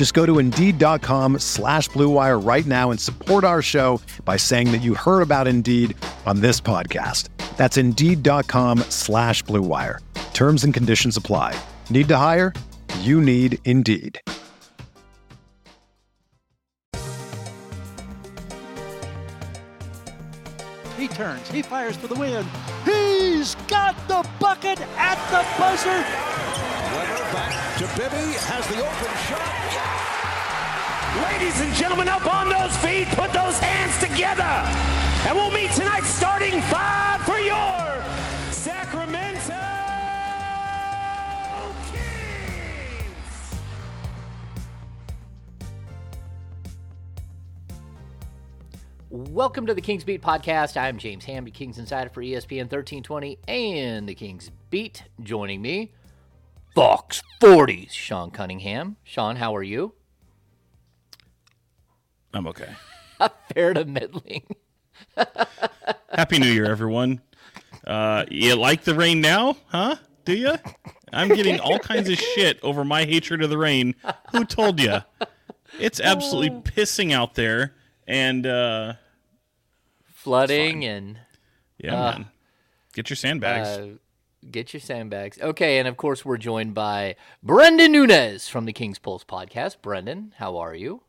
Just go to Indeed.com slash BlueWire right now and support our show by saying that you heard about Indeed on this podcast. That's Indeed.com slash BlueWire. Terms and conditions apply. Need to hire? You need Indeed. He turns. He fires for the win. He's got the bucket at the buzzer. Weber to Bibby. Has the open shot. Ladies and gentlemen, up on those feet, put those hands together. And we'll meet tonight starting five for your Sacramento Kings. Welcome to the Kings Beat podcast. I'm James Hamby, Kings Insider for ESPN 1320 and the Kings Beat. Joining me, Fox 40's Sean Cunningham. Sean, how are you? I'm okay. Fair to middling. Happy New Year, everyone. Uh, you like the rain now, huh? Do you? I'm getting all kinds of shit over my hatred of the rain. Who told you? It's absolutely pissing out there, and uh, Flooding and yeah, Uh, man, get your sandbags. Get your sandbags. Okay, and of course, we're joined by Brenden Nunes from the Kings Pulse podcast. Brenden, how are you?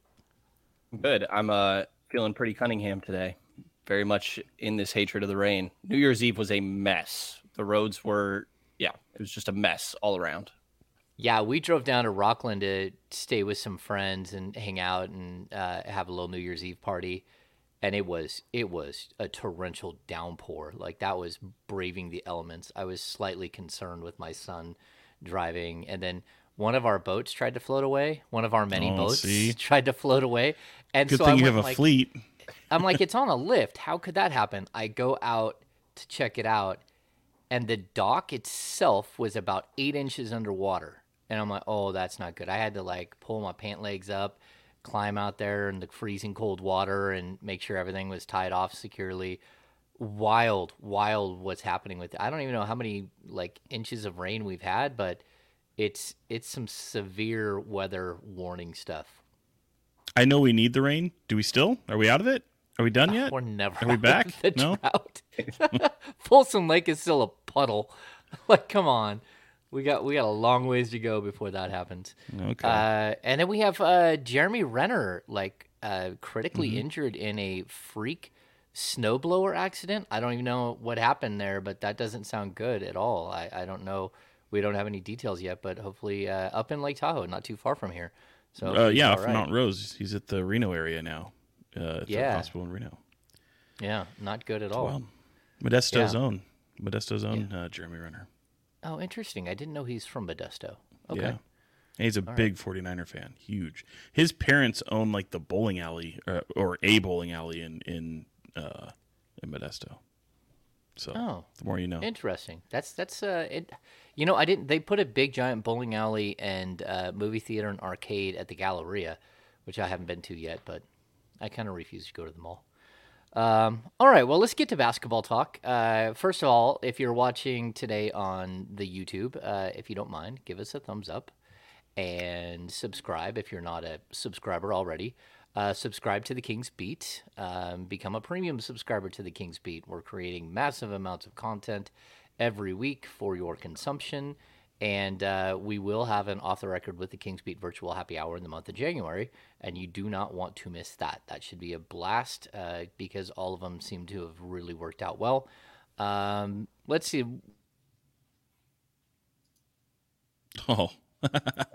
Good. I'm uh feeling pretty Cunningham today. Very much in this hatred of the rain. New Year's Eve was a mess. The roads were yeah, it was just a mess all around. Yeah, we drove down to Rocklin to stay with some friends and hang out and uh, have a little New Year's Eve party, and it was it was a torrential downpour. Like that was braving the elements. I was slightly concerned with my son driving, and then one of our boats tried to float away. One of our many Oh, boats see? tried to float away, and Good so thing I you went have a like, fleet. I'm like, it's on a lift. How could that happen? I go out to check it out, and the dock itself was about eight inches underwater. And I'm like, oh, that's not good. I had to like pull my pant legs up, climb out there in the freezing cold water, and make sure everything was tied off securely. Wild, wild what's happening with. I don't even know how many like inches of rain we've had, but it's it's some severe weather warning stuff. I know we need the rain. Do we still? Are we out of it? Are we done uh, yet? We're never Are we back? No? Folsom Lake is still a puddle. like, come on. We got we got a long ways to go before that happens. Okay. Uh, and then we have uh, Jeremy Renner, like uh, critically Mm-hmm. injured in a freak snowblower accident. I don't even know what happened there, but that doesn't sound good at all. I, I don't know. We don't have any details yet, but hopefully uh, up in Lake Tahoe, not too far from here. So uh, yeah, from right. Mount Rose. He's at the Reno area now. Uh, at Yeah. the hospital in Reno. yeah, not good at all. Well, Modesto's Yeah. own. Modesto's own uh, Jeremy Renner. Oh, interesting. I didn't know he's from Modesto. Okay. Yeah. And he's a big 49er fan. Huge. His parents own like the bowling alley or, or a bowling alley in in uh in Modesto. So Oh. the more you know. Interesting. That's that's uh it you know, I didn't they put a big giant bowling alley and uh movie theater and arcade at the Galleria, which I haven't been to yet, but I kind of refuse to go to the mall. Um, all right, well, let's get to basketball talk. Uh, first of all, if you're watching today on the YouTube, uh, if you don't mind, give us a thumbs up and subscribe if you're not a subscriber already. Uh, subscribe to the King's Beat. Um, become a premium subscriber to the King's Beat. We're creating massive amounts of content every week for your consumption. And uh, we will have an off the record with the King's Beat virtual happy hour in the month of January. And you do not want to miss that. That should be a blast uh, because all of them seem to have really worked out well. Um, let's see. Oh,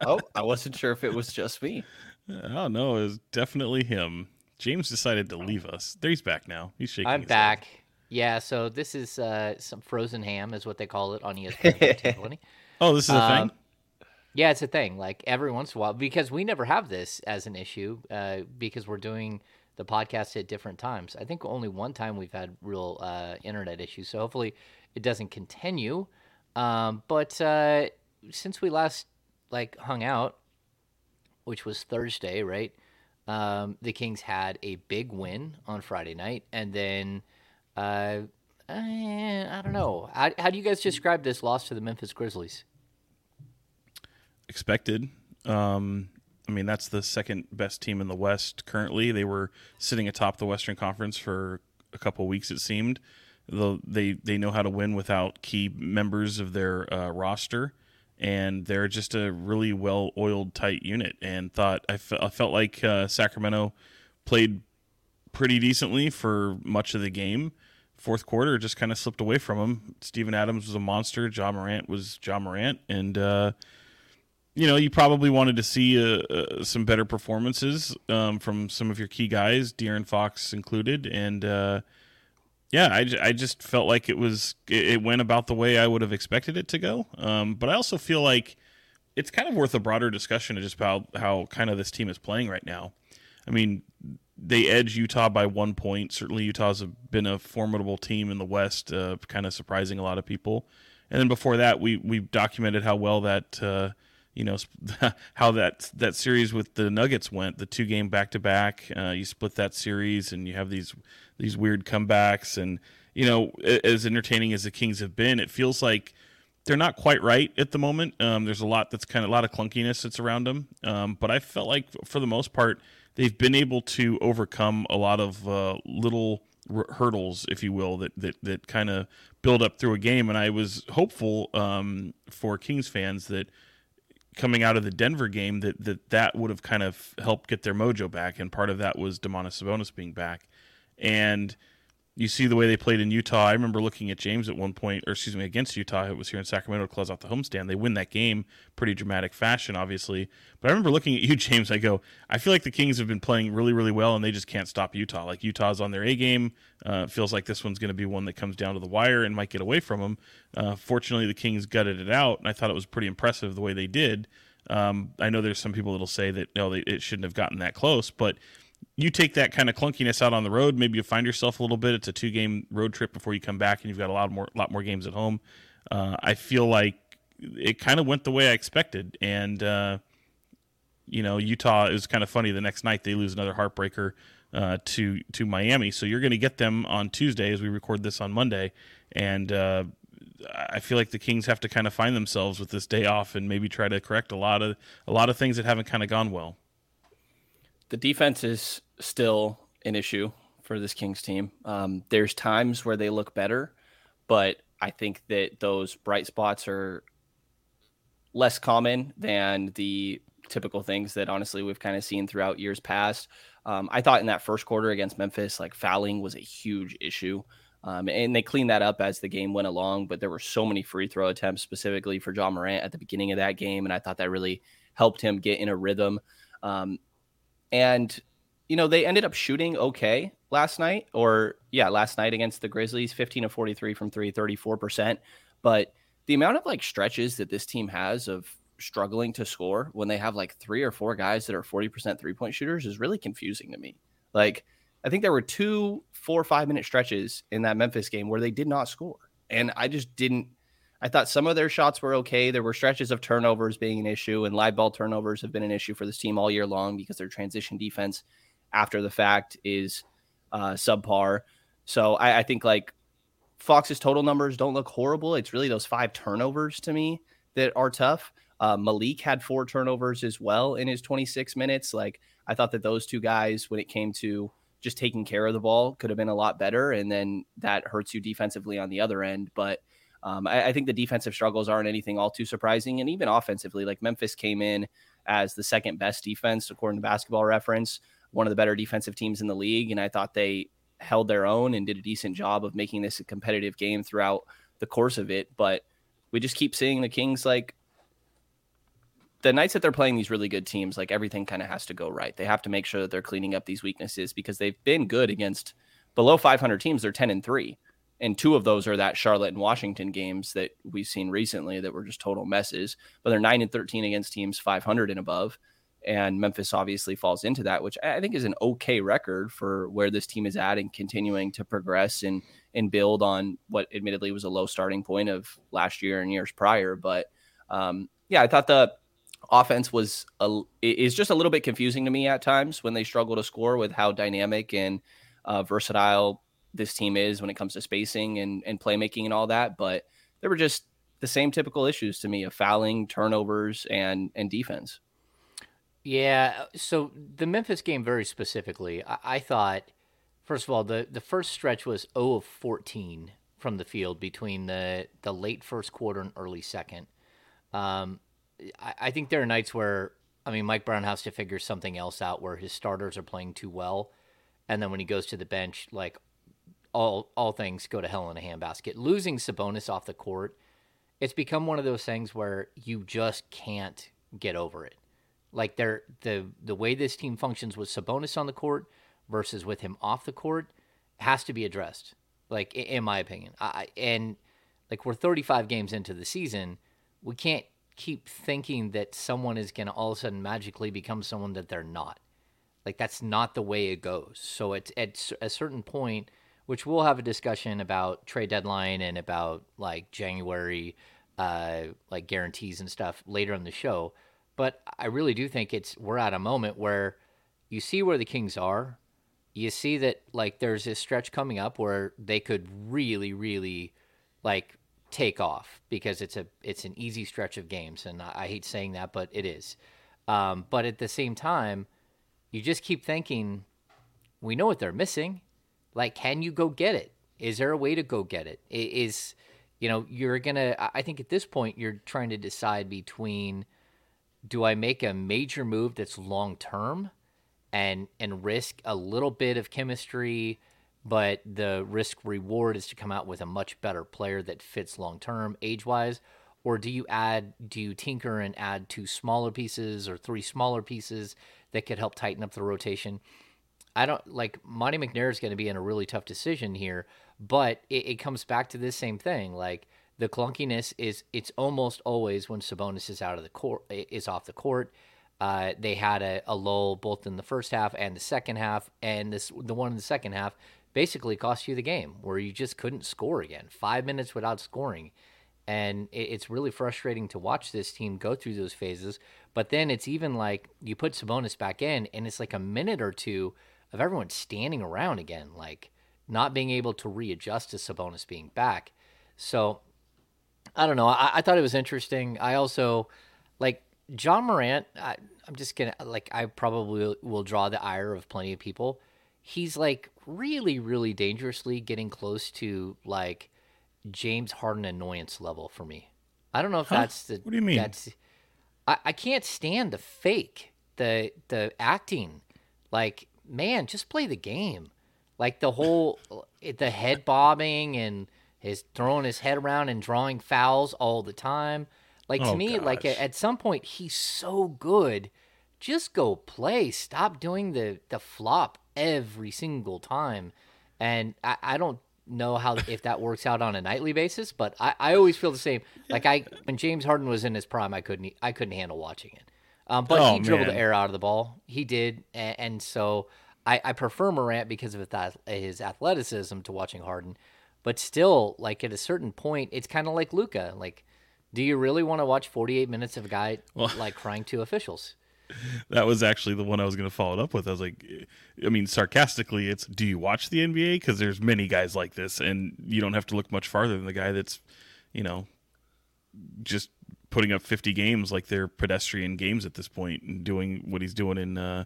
oh, I wasn't sure if it was just me. oh no, it was definitely him. James decided to leave us. There he's back now. He's shaking. I'm his back. Head. Yeah, so this is uh, some frozen ham, is what they call it on ESPN 1320. Oh, this is a Um, thing. Yeah, it's a thing. Like every once in a while, because we never have this as an issue, uh, because we're doing the podcast at different times. I think only one time we've had real uh, internet issues. So hopefully it doesn't continue. Um, but uh, since we last like hung out, which was Thursday, right? Um, the Kings had a big win on Friday night, and then uh, eh, I don't know. How, how do you guys describe this loss to the Memphis Grizzlies? expected. Um, I mean, that's the second best team in the West currently. They were sitting atop the Western Conference for a couple weeks, it seemed. They they know how to win without key members of their uh, roster, and they're just a really well oiled, tight unit. And thought I, fe- I felt like uh, Sacramento played pretty decently for much of the game. Fourth quarter just kind of slipped away from him. Steven Adams was a monster. Ja Morant was Ja Morant, and uh, you know, you probably wanted to see uh, uh, some better performances um, from some of your key guys, De'Aaron Fox included, and uh, yeah, I just felt like it was it, it went about the way I would have expected it to go. Um, but I also feel like it's kind of worth a broader discussion of just about how kind of this team is playing right now. I mean, they edge Utah by one point. Certainly, Utah's been a formidable team in the West, uh, kind of surprising a lot of people. And then before that, we we documented how well that uh, you know how that that series with the Nuggets went. The two game back to back. You split that series, and you have these these weird comebacks. And you know, as entertaining as the Kings have been, it feels like they're not quite right at the moment. Um, there's a lot that's kind of a lot of clunkiness that's around them. Um, but I felt like for the most part, they've been able to overcome a lot of uh, little r- hurdles, if you will, that that that kind of build up through a game. And I was hopeful um, for Kings fans that coming out of the Denver game that that that would have kind of helped get their mojo back. And part of that was Domantas Sabonis being back, and you see the way they played in Utah. I remember looking at James at one point, or excuse me, against Utah. It was here in Sacramento to close out the homestand. They win that game, pretty dramatic fashion, obviously. But I remember looking at you, James. I go, I feel like the Kings have been playing really, really well, and they just can't stop Utah. Like Utah's on their A game. Uh, feels like this one's going to be one that comes down to the wire and might get away from them. Uh, fortunately, the Kings gutted it out, and I thought it was pretty impressive the way they did. Um, I know there's some people that'll say that no, they, it shouldn't have gotten that close, but you take that kind of clunkiness out on the road. Maybe you find yourself a little bit. It's a two game road trip before you come back, and you've got a lot more lot more games at home. Uh, I feel like it kind of went the way I expected, and uh, you know Utah is kind of funny. The next night they lose another heartbreaker uh, to to Miami, so you're going to get them on Tuesday as we record this on Monday, and uh, I feel like the Kings have to kind of find themselves with this day off and maybe try to correct a lot of a lot of things that haven't kind of gone well. The defense is still an issue for this Kings team. Um, there's times where they look better, but I think that those bright spots are less common than the typical things that honestly we've kind of seen throughout years past. Um, I thought in that first quarter against Memphis, like fouling was a huge issue. Um, and they cleaned that up as the game went along, but there were so many free throw attempts specifically for Ja Morant at the beginning of that game. And I thought that really helped him get in a rhythm. Um, and, you know, they ended up shooting okay last night, or yeah, last night against the Grizzlies 15 of 43 from three, 34%. But the amount of like stretches that this team has of struggling to score when they have like three or four guys that are 40% three point shooters is really confusing to me. Like, I think there were two four or five minute stretches in that Memphis game where they did not score. And I just didn't. I thought some of their shots were okay. There were stretches of turnovers being an issue, and live ball turnovers have been an issue for this team all year long because their transition defense after the fact is uh, subpar. So I, I think like Fox's total numbers don't look horrible. It's really those five turnovers to me that are tough. Uh, Malik had four turnovers as well in his 26 minutes. Like I thought that those two guys, when it came to just taking care of the ball, could have been a lot better, and then that hurts you defensively on the other end. But um, I, I, think the defensive struggles aren't anything all too surprising, and even offensively, like Memphis came in as the second best defense according to Basketball Reference, one of the better defensive teams in the league, and I thought they held their own and did a decent job of making this a competitive game throughout the course of it. But we just keep seeing the Kings like the nights that they're playing these really good teams, like everything kind of has to go right. They have to make sure that they're cleaning up these weaknesses because they've been good against below 500 teams. They're 10 and three, and two of those are that Charlotte and Washington games that we've seen recently that were just total messes. But they're nine and 13 against teams 500 and above, and Memphis obviously falls into that, which I think is an okay record for where this team is at and continuing to progress and and build on what admittedly was a low starting point of last year and years prior. But um, yeah, I thought the offense was a, is just a little bit confusing to me at times when they struggle to score with how dynamic and uh, versatile this team is when it comes to spacing and, and playmaking and all that. But there were just the same typical issues to me of fouling, turnovers, and and defense. Yeah. So the Memphis game, very specifically, I, I thought, first of all, the the first stretch was 0 of 14 from the field between the the late first quarter and early second. Um, I, I think there are nights where I mean Mike Brown has to figure something else out where his starters are playing too well, and then when he goes to the bench, like all all things go to hell in a handbasket. Losing Sabonis off the court, it's become one of those things where you just can't get over it. Like they're, the the way this team functions with Sabonis on the court versus with him off the court has to be addressed. Like in my opinion, I and like we're 35 games into the season, we can't keep thinking that someone is going to all of a sudden magically become someone that they're not. Like that's not the way it goes. So it's at a certain point, which we'll have a discussion about trade deadline and about like January, uh, like guarantees and stuff later in the show. But I really do think it's we're at a moment where you see where the Kings are. You see that like there's this stretch coming up where they could really, really like take off because it's a it's an easy stretch of games, and I, I hate saying that, but it is. Um, but at the same time, you just keep thinking, we know what they're missing. Like, can you go get it? Is there a way to go get it? Is you know you're gonna? I think at this point you're trying to decide between do I make a major move that's long term and and risk a little bit of chemistry but the risk reward is to come out with a much better player that fits long term age wise or do you add do you tinker and add two smaller pieces or three smaller pieces that could help tighten up the rotation i don't like monte mcnair is going to be in a really tough decision here but it, it comes back to this same thing like the clunkiness is it's almost always when sabonis is out of the court is off the court uh, they had a, a lull both in the first half and the second half, and this the one in the second half basically cost you the game where you just couldn't score again. Five minutes without scoring. And it's really frustrating to watch this team go through those phases. But then it's even like you put Sabonis back in, and it's like a minute or two of everyone standing around again, like not being able to readjust to Sabonis being back. So I don't know. I, I thought it was interesting. I also like Ja Morant. I, I'm just gonna like I probably will draw the ire of plenty of people he's like really, really dangerously getting close to like James Harden annoyance level for me. I don't know if huh? that's the. What do you mean? That's. I, I can't stand the fake, the the acting. Like, man, just play the game. Like the whole eh, the head bobbing and his throwing his head around and drawing fouls all the time. Like to oh, me, gosh. like at some point he's so good. Just go play. Stop doing the the flop every single time. And I, I don't know how if that works out on a nightly basis, but I, I always feel the same. Like I when James Harden was in his prime, I couldn't I couldn't handle watching it. Um, but oh, he dribbled man. the air out of the ball. He did, and, and so I, I, prefer Morant because of his athleticism to watching Harden. But still, like at a certain point, it's kind of like Luka. Like, do you really want to watch 48 minutes of a guy well, like crying to officials? that was actually the one I was going to follow it up with. I was like, I mean, sarcastically, it's do you watch the NBA? Because there's many guys like this, and you don't have to look much farther than the guy that's, you know, just putting up 50 games like they're pedestrian games at this point and doing what he's doing in uh,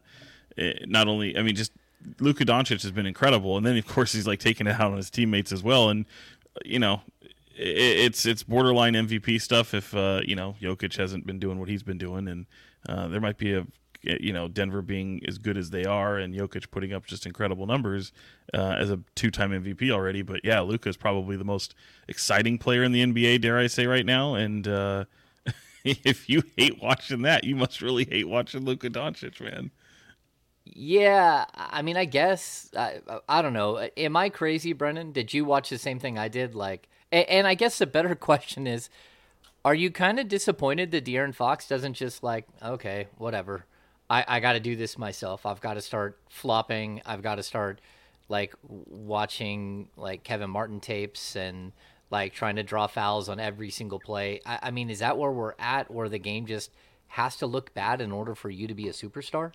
eh, not only, I mean, just Luka Doncic has been incredible, and then of course he's like taking it out on his teammates as well, and you know. It's it's borderline MVP stuff if uh, you know Jokic hasn't been doing what he's been doing, and uh, there might be a eh, you know Denver being as good as they are and Jokic putting up just incredible numbers uh, as a two-time MVP already. But yeah, Luka is probably the most exciting player in the NBA, dare I say, right now. And uh, if you hate watching that, you must really hate watching Luka Doncic, man. Yeah, I mean, I guess I, I don't know. Am I crazy, Brennan? Did you watch the same thing I did? Like, and, and I guess the better question is, are you kind of disappointed that De'Aaron Fox doesn't just like, okay, whatever, I I got to do this myself. I've got to start flopping. I've got to start like watching like Kevin Martin tapes and like trying to draw fouls on every single play. I, I mean, is that where we're at, where the game just has to look bad in order for you to be a superstar?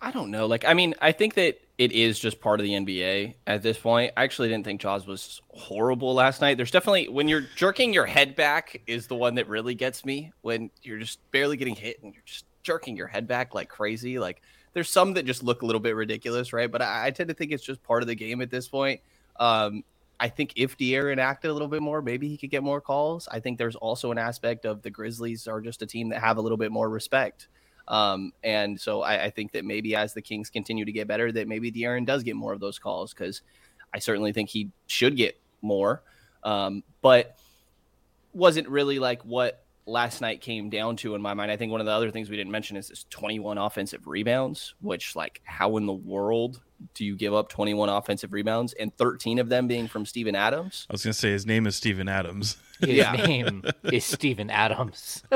I don't know. Like, I mean, I think that it is just part of the NBA at this point. I actually didn't think Jaws was horrible last night. There's definitely when you're jerking your head back is the one that really gets me. When you're just barely getting hit and you're just jerking your head back like crazy. Like, there's some that just look a little bit ridiculous, right? But I, I tend to think it's just part of the game at this point. Um, I think if De'Aaron acted a little bit more, maybe he could get more calls. I think there's also an aspect of the Grizzlies are just a team that have a little bit more respect. Um, and so I, I, think that maybe as the Kings continue to get better, that maybe De'Aaron does get more of those calls because I certainly think he should get more. Um, but wasn't really like what last night came down to in my mind. I think one of the other things we didn't mention is this 21 offensive rebounds, which like how in the world do you give up 21 offensive rebounds and 13 of them being from Steven Adams? I was going to say his name is Steven Adams. His yeah. name is Steven Adams.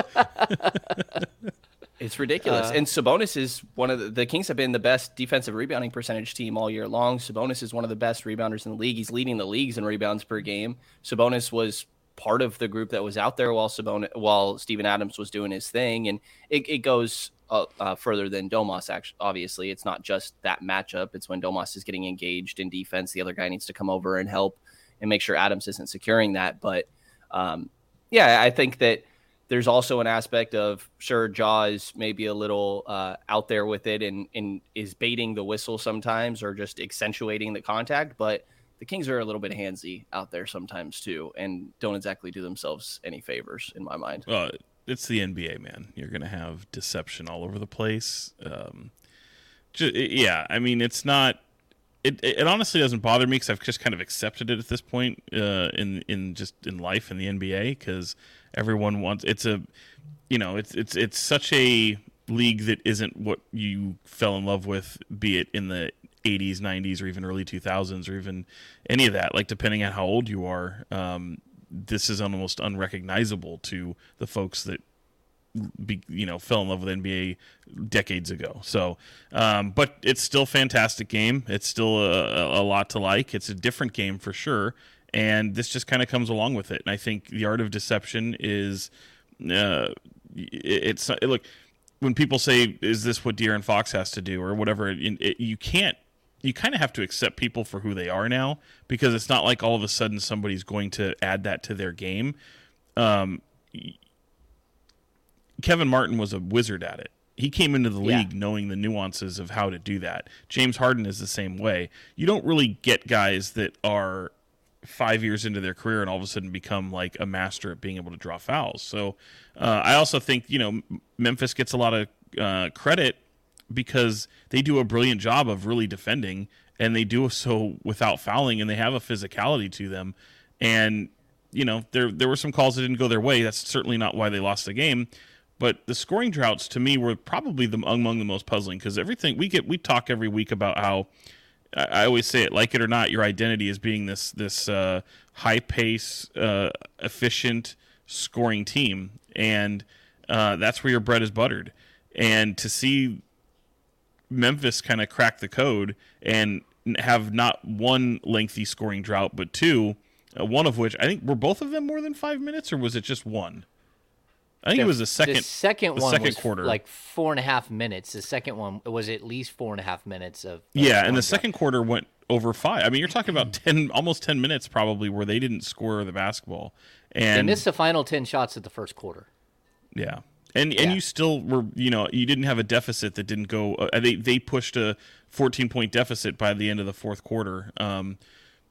It's ridiculous. Uh, and Sabonis is one of the, the, Kings have been the best defensive rebounding percentage team all year long. Sabonis is one of the best rebounders in the league. He's leading the leagues in rebounds per game. Sabonis was part of the group that was out there while Sabonis, while Steven Adams was doing his thing, and it, it goes uh, uh, further than Domas. Actually, obviously, it's not just that matchup. It's when Domas is getting engaged in defense, the other guy needs to come over and help and make sure Adams isn't securing that. But um, yeah, I think that there's also an aspect of sure Jaws maybe a little uh, out there with it and, and is baiting the whistle sometimes or just accentuating the contact, but the Kings are a little bit handsy out there sometimes too, and don't exactly do themselves any favors in my mind. Well, it's the NBA, man. You're gonna have deception all over the place. Um, just, yeah, I mean, it's not. It, it honestly doesn't bother me because I've just kind of accepted it at this point uh, in in just in life in the NBA because everyone wants it's a you know it's it's it's such a league that isn't what you fell in love with be it in the 80s 90s or even early 2000s or even any of that like depending on how old you are um, this is almost unrecognizable to the folks that be, you know fell in love with NBA decades ago. So, um, but it's still fantastic game. It's still a, a, lot to like. It's a different game for sure, and this just kind of comes along with it. And I think the art of deception is, uh, it's it, look when people say, "Is this what De'Aaron Fox has to do?" or whatever, it, it, you can't. You kind of have to accept people for who they are now because it's not like all of a sudden somebody's going to add that to their game. Um, Kevin Martin was a wizard at it. He came into the league yeah. knowing the nuances of how to do that. James Harden is the same way. You don't really get guys that are five years into their career and all of a sudden become like a master at being able to draw fouls. So uh, I also think you know Memphis gets a lot of uh, credit because they do a brilliant job of really defending and they do so without fouling and they have a physicality to them. And you know there there were some calls that didn't go their way. That's certainly not why they lost the game. But the scoring droughts to me were probably the among the most puzzling because everything we get we talk every week about how I always say it, like it or not, your identity is being this this uh, high pace, uh, efficient scoring team, and uh, that's where your bread is buttered. And to see Memphis kind of crack the code and have not one lengthy scoring drought, but two, uh, one of which I think were both of them more than five minutes, or was it just one? I think the, it was the second. The second the one second was quarter, like four and a half minutes. The second one was at least four and a half minutes of. of yeah, and the second quarter went over five. I mean, you're talking about ten, almost ten minutes probably where they didn't score the basketball, and they missed the final ten shots of the first quarter. Yeah, and yeah. and you still were, you know, you didn't have a deficit that didn't go. Uh, they they pushed a 14 point deficit by the end of the fourth quarter. Um,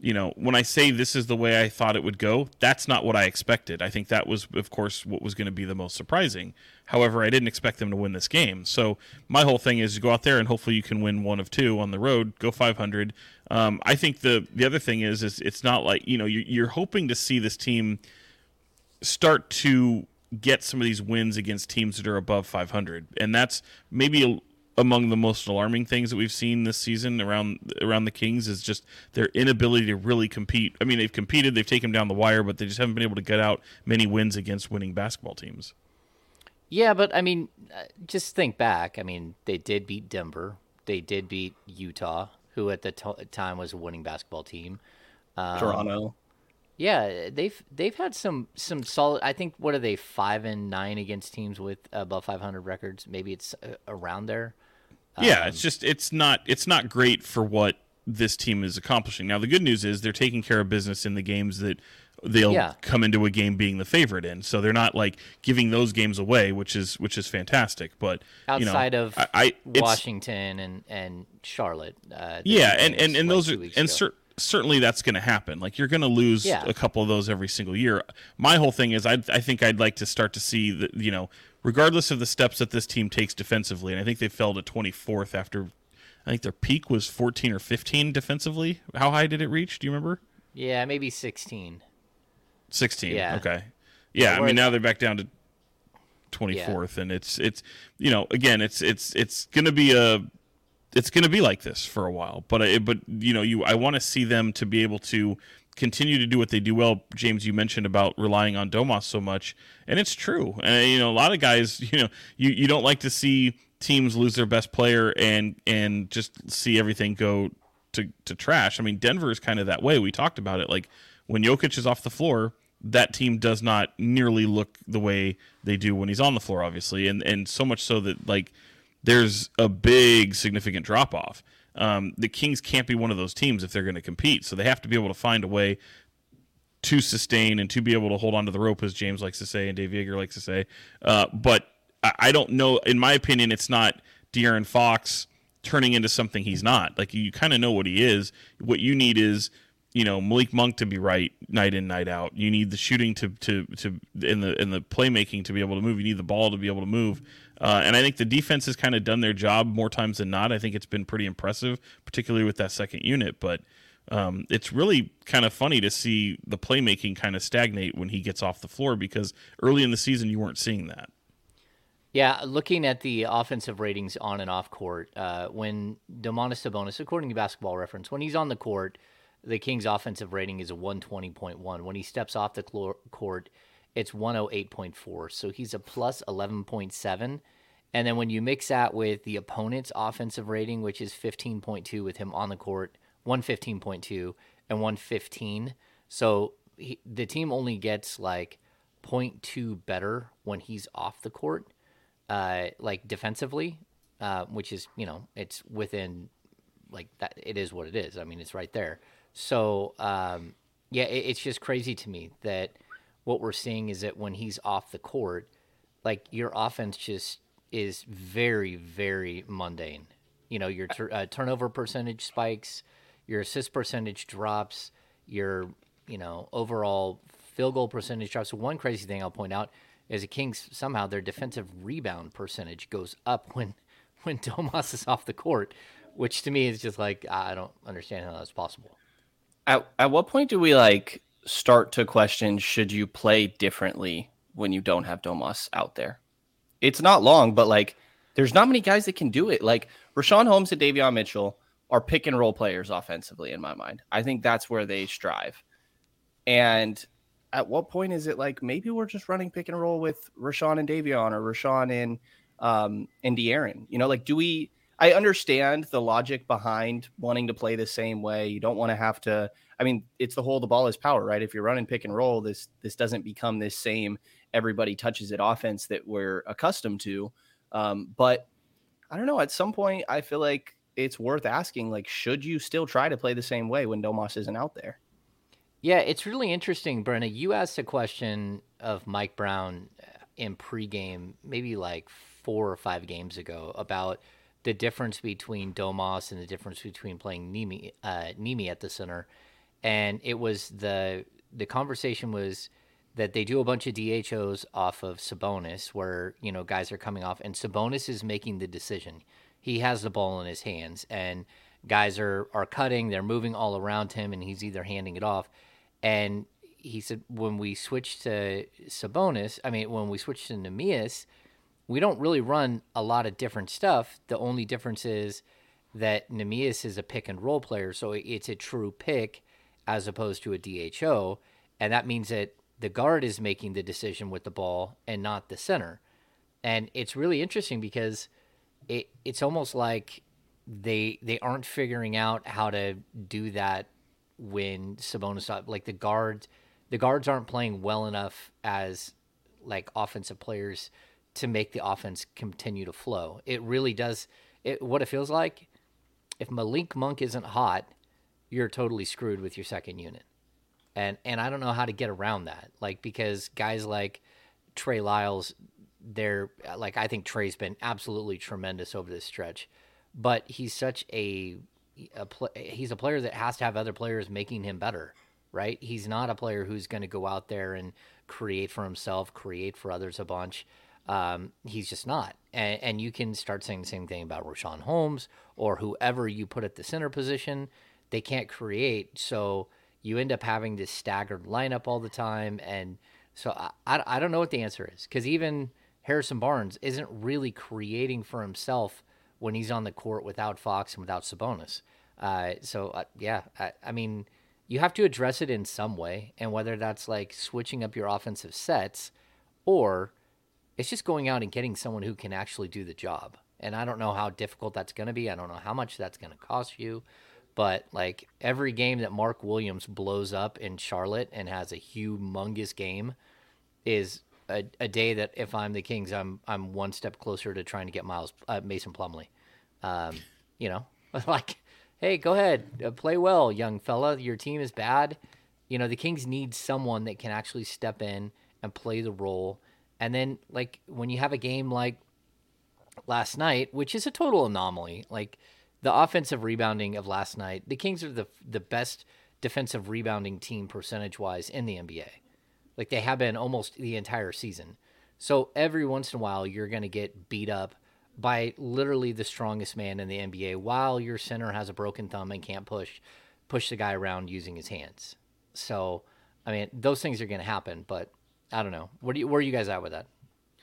you know, when I say this is the way I thought it would go, that's not what I expected. I think that was, of course, what was going to be the most surprising. However, I didn't expect them to win this game. So my whole thing is to go out there and hopefully you can win one of two on the road, go 500. Um, I think the the other thing is, is it's not like you know you're, you're hoping to see this team start to get some of these wins against teams that are above 500, and that's maybe a, among the most alarming things that we've seen this season around around the Kings is just their inability to really compete. I mean, they've competed, they've taken down the wire, but they just haven't been able to get out many wins against winning basketball teams. Yeah, but I mean, uh, just think back. I mean, they did beat Denver. They did beat Utah, who at the t- time was a winning basketball team. Um, Toronto. Yeah, they've they've had some some solid. I think what are they five and nine against teams with above 500 records? Maybe it's uh, around there. Yeah, um, it's just it's not it's not great for what this team is accomplishing. Now the good news is they're taking care of business in the games that they'll yeah. come into a game being the favorite in. So they're not like giving those games away, which is which is fantastic. But outside you know, of I, I Washington and and Charlotte, uh, yeah, and and, and those are and cer- certainly that's going to happen. Like you're going to lose yeah. a couple of those every single year. My whole thing is I I think I'd like to start to see that you know regardless of the steps that this team takes defensively, and I think they fell to 24th after I think their peak was 14 or 15 defensively. How high did it reach? Do you remember? Yeah, maybe 16. 16. Yeah. Okay. Yeah, I mean now they're back down to 24th yeah. and it's it's you know, again, it's it's it's going to be a it's going to be like this for a while. But I, but you know, you I want to see them to be able to continue to do what they do well. James, you mentioned about relying on Domas so much, and it's true. And you know, a lot of guys, you know, you, you don't like to see teams lose their best player and and just see everything go to to trash. I mean, Denver is kind of that way. We talked about it. Like when Jokic is off the floor, that team does not nearly look the way they do when he's on the floor, obviously, and and so much so that like there's a big significant drop off. Um, the Kings can't be one of those teams if they're going to compete. So they have to be able to find a way to sustain and to be able to hold on to the rope, as James likes to say and Dave Yeager likes to say. Uh, but I, I, don't know. In my opinion, it's not De'Aaron Fox turning into something he's not. Like you kind of know what he is. What you need is you know Malik Monk to be right night in night out. You need the shooting to to to in the in the playmaking to be able to move. You need the ball to be able to move. Uh, and I think the defense has kind of done their job more times than not. I think it's been pretty impressive, particularly with that second unit. But um, it's really kind of funny to see the playmaking kind of stagnate when he gets off the floor because early in the season you weren't seeing that. Yeah, looking at the offensive ratings on and off court, uh, when Domantas Sabonis, according to Basketball Reference, when he's on the court, the Kings' offensive rating is a 120.1. When he steps off the court, it's 108.4. So he's a plus 11.7. And then when you mix that with the opponent's offensive rating, which is 15.2 with him on the court, 115.2 and 115. So he, the team only gets like 0.2 better when he's off the court, uh, like defensively, uh, which is, you know, it's within like that. It is what it is. I mean, it's right there. So, um, yeah, it, it's just crazy to me that – what we're seeing is that when he's off the court, like your offense just is very, very mundane. You know, your tur- uh, turnover percentage spikes, your assist percentage drops, your you know overall field goal percentage drops. One crazy thing I'll point out is the Kings somehow their defensive rebound percentage goes up when when Domas is off the court, which to me is just like I don't understand how that's possible. At at what point do we like start to question should you play differently when you don't have Domas out there? It's not long, but like there's not many guys that can do it. Like Richaun Holmes and Davion Mitchell are pick and roll players offensively in my mind. I think that's where they strive. And at what point is it like maybe we're just running pick and roll with Richaun and Davion or Richaun and um and De'Aaron? You know, like do we I understand the logic behind wanting to play the same way. You don't want to have to I mean, it's the whole the ball is power, right? If you're running pick and roll, this this doesn't become this same everybody touches it offense that we're accustomed to. Um, but I don't know. At some point, I feel like it's worth asking, like, should you still try to play the same way when Domas isn't out there? Yeah, it's really interesting, Brenna. You asked a question of Mike Brown in pregame, maybe like four or five games ago, about the difference between Domas and the difference between playing Nimi, uh, Nimi at the center. And it was the the conversation was that they do a bunch of DHOs off of Sabonis, where you know guys are coming off, and Sabonis is making the decision. He has the ball in his hands, and guys are are cutting, they're moving all around him, and he's either handing it off. And he said when we switch to Sabonis, I mean when we switch to Neemias, we don't really run a lot of different stuff. The only difference is that Neemias is a pick and roll player, so it's a true pick as opposed to a DHO, and that means that the guard is making the decision with the ball and not the center. And it's really interesting because it it's almost like they they aren't figuring out how to do that when Sabonis like the guards the guards aren't playing well enough as like offensive players to make the offense continue to flow. It really does it what it feels like if Malik Monk isn't hot, you're totally screwed with your second unit. And and I don't know how to get around that. Like because guys like Trey Lyles, they're like I think Trey's been absolutely tremendous over this stretch, but he's such a, a pl- he's a player that has to have other players making him better, right? He's not a player who's going to go out there and create for himself, create for others a bunch. Um, he's just not. And, and, you can start saying the same thing about Richaun Holmes or whoever you put at the center position. They can't create. So you end up having this staggered lineup all the time. And so I, I, I don't know what the answer is because even Harrison Barnes isn't really creating for himself when he's on the court without Fox and without Sabonis. Uh, so, uh, yeah, I, I mean, you have to address it in some way. And whether that's like switching up your offensive sets or it's just going out and getting someone who can actually do the job. And I don't know how difficult that's going to be. I don't know how much that's going to cost you. But like every game that Mark Williams blows up in Charlotte and has a humongous game is a, a day that if I'm the Kings, I'm I'm one step closer to trying to get Miles uh, Mason Plumlee. Um, you know, like, hey, go ahead, uh, play well, young fella. Your team is bad. You know, the Kings need someone that can actually step in and play the role. And then, like, when you have a game like last night, which is a total anomaly, like the offensive rebounding of last night, the Kings are the the best defensive rebounding team percentage wise in the NBA. Like they have been almost the entire season. So every once in a while, you're going to get beat up by literally the strongest man in the NBA while your center has a broken thumb and can't push push the guy around using his hands. So, I mean, those things are going to happen, but I don't know. What do you, where are you guys at with that?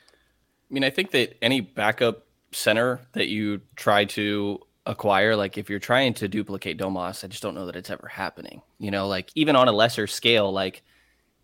I mean, I think that any backup center that you try to acquire. Like if you're trying to duplicate Domas, I just don't know that it's ever happening. You know, like even on a lesser scale, like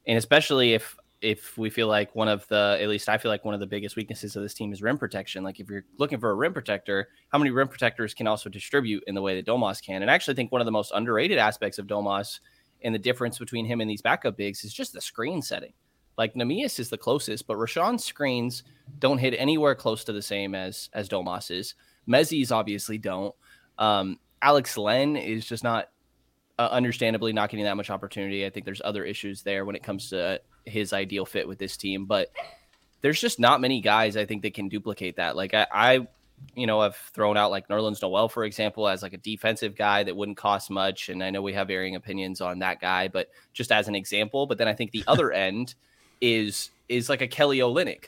and especially if if we feel like one of the at least I feel like one of the biggest weaknesses of this team is rim protection. Like if you're looking for a rim protector, how many rim protectors can also distribute in the way that Domas can? And I actually think one of the most underrated aspects of Domas and the difference between him and these backup bigs is just the screen setting. Like Neemias is the closest, but Richaun's screens don't hit anywhere close to the same as as Domas's. Mezzi's obviously don't. Um, Alex Len is just not, uh, understandably, not getting that much opportunity. I think there's other issues there when it comes to his ideal fit with this team, but there's just not many guys I think that can duplicate that. Like I, I you know, I've thrown out like Nerlens Noel, for example, as like a defensive guy that wouldn't cost much. And I know we have varying opinions on that guy, but just as an example. But then I think the other end is is like a Kelly Olynyk,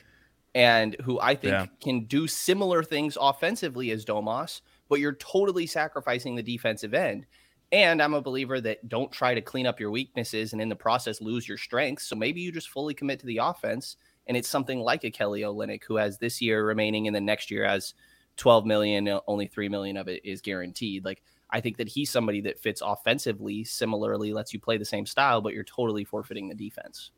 and who I think yeah. can do similar things offensively as Domas, but you're totally sacrificing the defensive end. And I'm a believer that don't try to clean up your weaknesses and in the process lose your strengths. So maybe you just fully commit to the offense. And it's something like a Kelly Olynyk who has this year remaining and the next year has 12 million, only 3 million of it is guaranteed. Like I think that he's somebody that fits offensively, similarly lets you play the same style, but you're totally forfeiting the defense.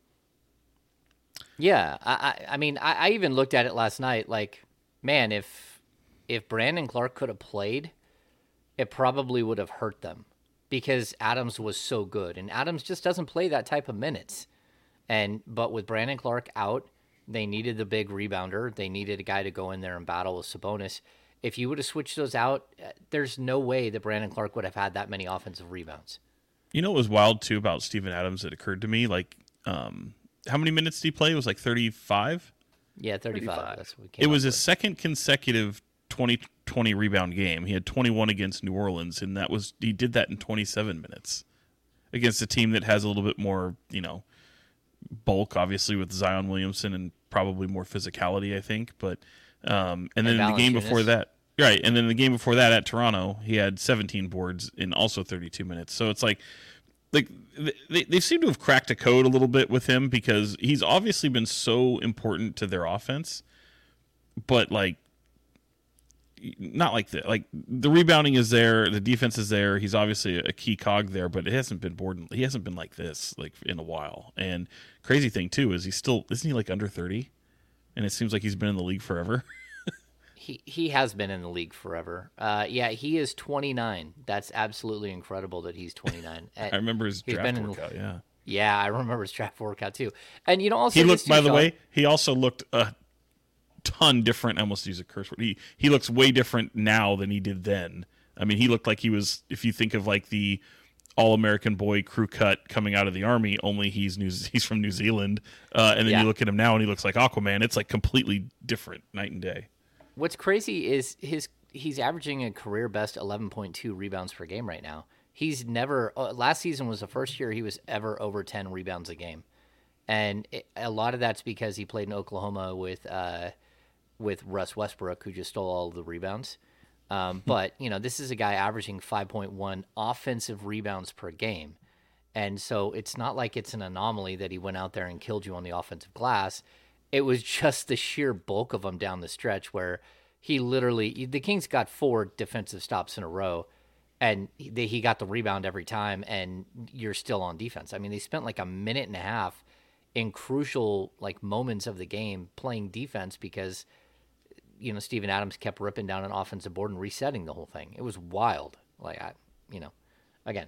Yeah, I, I mean, I, I even looked at it last night. Like, man, if if Brandon Clark could have played, it probably would have hurt them because Adams was so good, and Adams just doesn't play that type of minutes. And but with Brandon Clark out, they needed the big rebounder. They needed a guy to go in there and battle with Sabonis. If you would have switched those out, uh, there's no way that Brandon Clark would have had that many offensive rebounds. You know what was wild too about Steven Adams that occurred to me? Like, um, how many minutes did he play? It was like 35? Yeah, 35. 35. That's what it was his second consecutive 2020 rebound game. He had 21 against New Orleans, and that was he did that in 27 minutes. against a team that has a little bit more, you know, bulk, obviously with Zion Williamson and probably more physicality, I think. But um, and then And in the game before that, right, and then the game before that at Toronto, he had 17 boards in also 32 minutes. So it's like, like they they seem to have cracked a code a little bit with him because he's obviously been so important to their offense, but like. Not like the Like the rebounding is there, the defense is there. He's obviously a key cog there, but it hasn't been board. He hasn't been like this like in a while. And crazy thing too is he's still isn't he like under thirty? And it seems like he's been in the league forever. He he has been in the league forever. Uh, yeah, he is 29. That's absolutely incredible that he's 29. I remember his He's draft been in- workout. Yeah, Yeah, I remember his draft workout too. And you know, also he looked. By the way, he also looked a ton different. I almost use a curse word. He he looks way different now than he did then. I mean, he looked like he was. If you think of like the all American boy crew cut coming out of the army, only he's new, he's from New Zealand. Uh, and then Yeah. you look at him now, and he looks like Aquaman. It's like completely different, night and day. What's crazy is his he's averaging a career best 11.2 rebounds per game right now. He's never uh, last season was the first year he was ever over 10 rebounds a game. And it, a lot of that's because he played in Oklahoma with uh, with Russ Westbrook who just stole all of the rebounds. Um, but, you know, this is a guy averaging 5.1 offensive rebounds per game. And so it's not like it's an anomaly that he went out there and killed you on the offensive glass. It was just the sheer bulk of them down the stretch where he literally, the Kings got four defensive stops in a row and he, got the rebound every time and you're still on defense. I mean, they spent like a minute and a half in crucial like moments of the game playing defense because you know Steven Adams kept ripping down an offensive board and resetting the whole thing. It was wild. Like I, you know, again,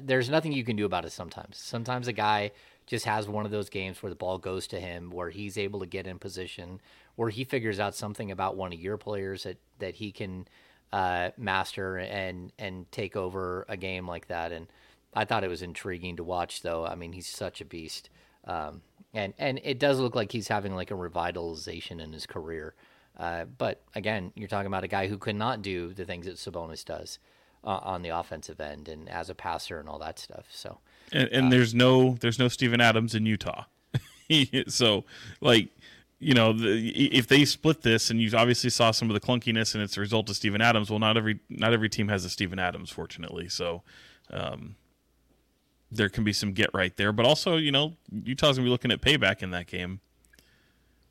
there's nothing you can do about it. Sometimes, sometimes a guy just has one of those games where the ball goes to him, where he's able to get in position, where he figures out something about one of your players that that he can uh, master and and take over a game like that. And I thought it was intriguing to watch, though. I mean, he's such a beast. Um, and and it does look like he's having like a revitalization in his career. Uh, but again, you're talking about a guy who could not do the things that Sabonis does uh, on the offensive end and as a passer and all that stuff. So and, and there's no there's no Steven Adams in Utah. so like you know the, if they split this and you obviously saw some of the clunkiness and it's a result of Steven Adams well not every not every team has a Steven Adams fortunately so um, there can be some get right there but also you know Utah's gonna be looking at payback in that game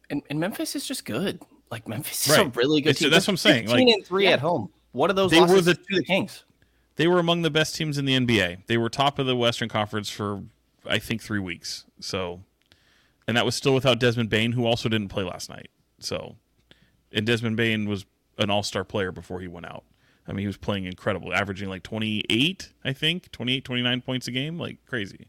And, and Memphis is just good. Like Memphis is a really good It's- team. that's what I'm saying, 15 like- and three at home. What are those They were the- to the Kings? They were among the best teams in the NBA. They were top of the Western Conference for I think three weeks. So, and that was still without Desmond Bane, who also didn't play last night. So, and Desmond Bane was an All Star player before he went out. I mean, he was playing incredible, averaging like 28, I think, 28, 29 points a game, like crazy.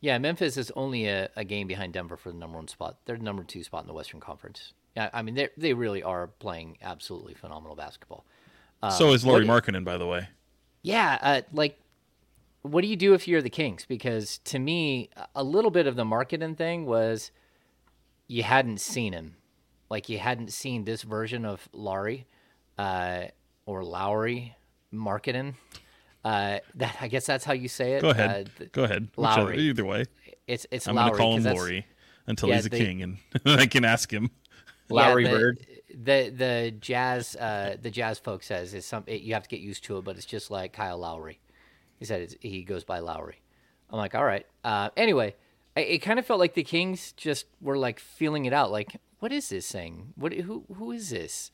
yeah, Memphis is only a, a game behind Denver for the number one spot. They're the number two spot in the Western Conference. Yeah, I mean they they really are playing absolutely phenomenal basketball. so um, is Lauri Markkanen, by the way. Yeah, uh, like, what do you do if you're the Kings? Because to me, a little bit of the marketing thing was you hadn't seen him, like you hadn't seen this version of Laurie uh, or Lowry Markkanen. Uh, that I guess that's how you say it. Go ahead. Uh, th- Go ahead. Whichever- Lowry. Either way. it's it's I'm Lowry. going to call him that's- Laurie until yeah, he's a they- king and I can ask him. Lowry the, Bird. The the jazz uh, the jazz folk says is some it, you have to get used to it, but it's just like Kyle Lowry. He said he goes by Lowry. I'm like, all right. Uh, anyway, I, it kind of felt like the Kings just were like feeling it out. Like, what is this thing? What who who is this?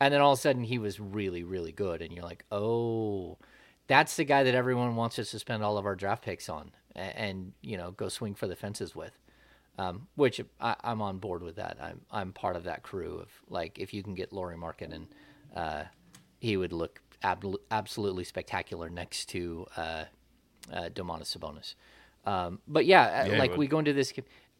And then all of a sudden, he was really really good, and you're like, oh, that's the guy that everyone wants us to spend all of our draft picks on, and, and you know, go swing for the fences with um, which I, I'm on board with that. I'm I'm part of that crew of like if you can get Lauri Markkanen and uh, he would look ab- absolutely spectacular next to uh, uh, Domantas Sabonis. Um, but yeah, uh, Yeah, like we go into this,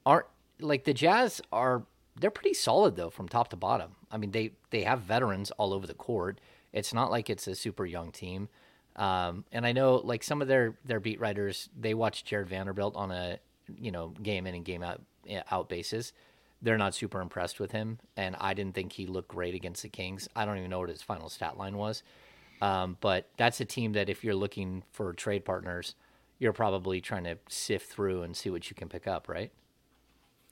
aren't like the Jazz are they're pretty solid though from top to bottom. I mean they they have veterans all over the court. It's not like it's a super young team. Um, and I know like some of their their beat writers they watch Jarred Vanderbilt on a you know game in and game out out basis. They're not super impressed with him, and I didn't think he looked great against the Kings. I don't even know what his final stat line was, um, but that's a team that if you're looking for trade partners, you're probably trying to sift through and see what you can pick up, right?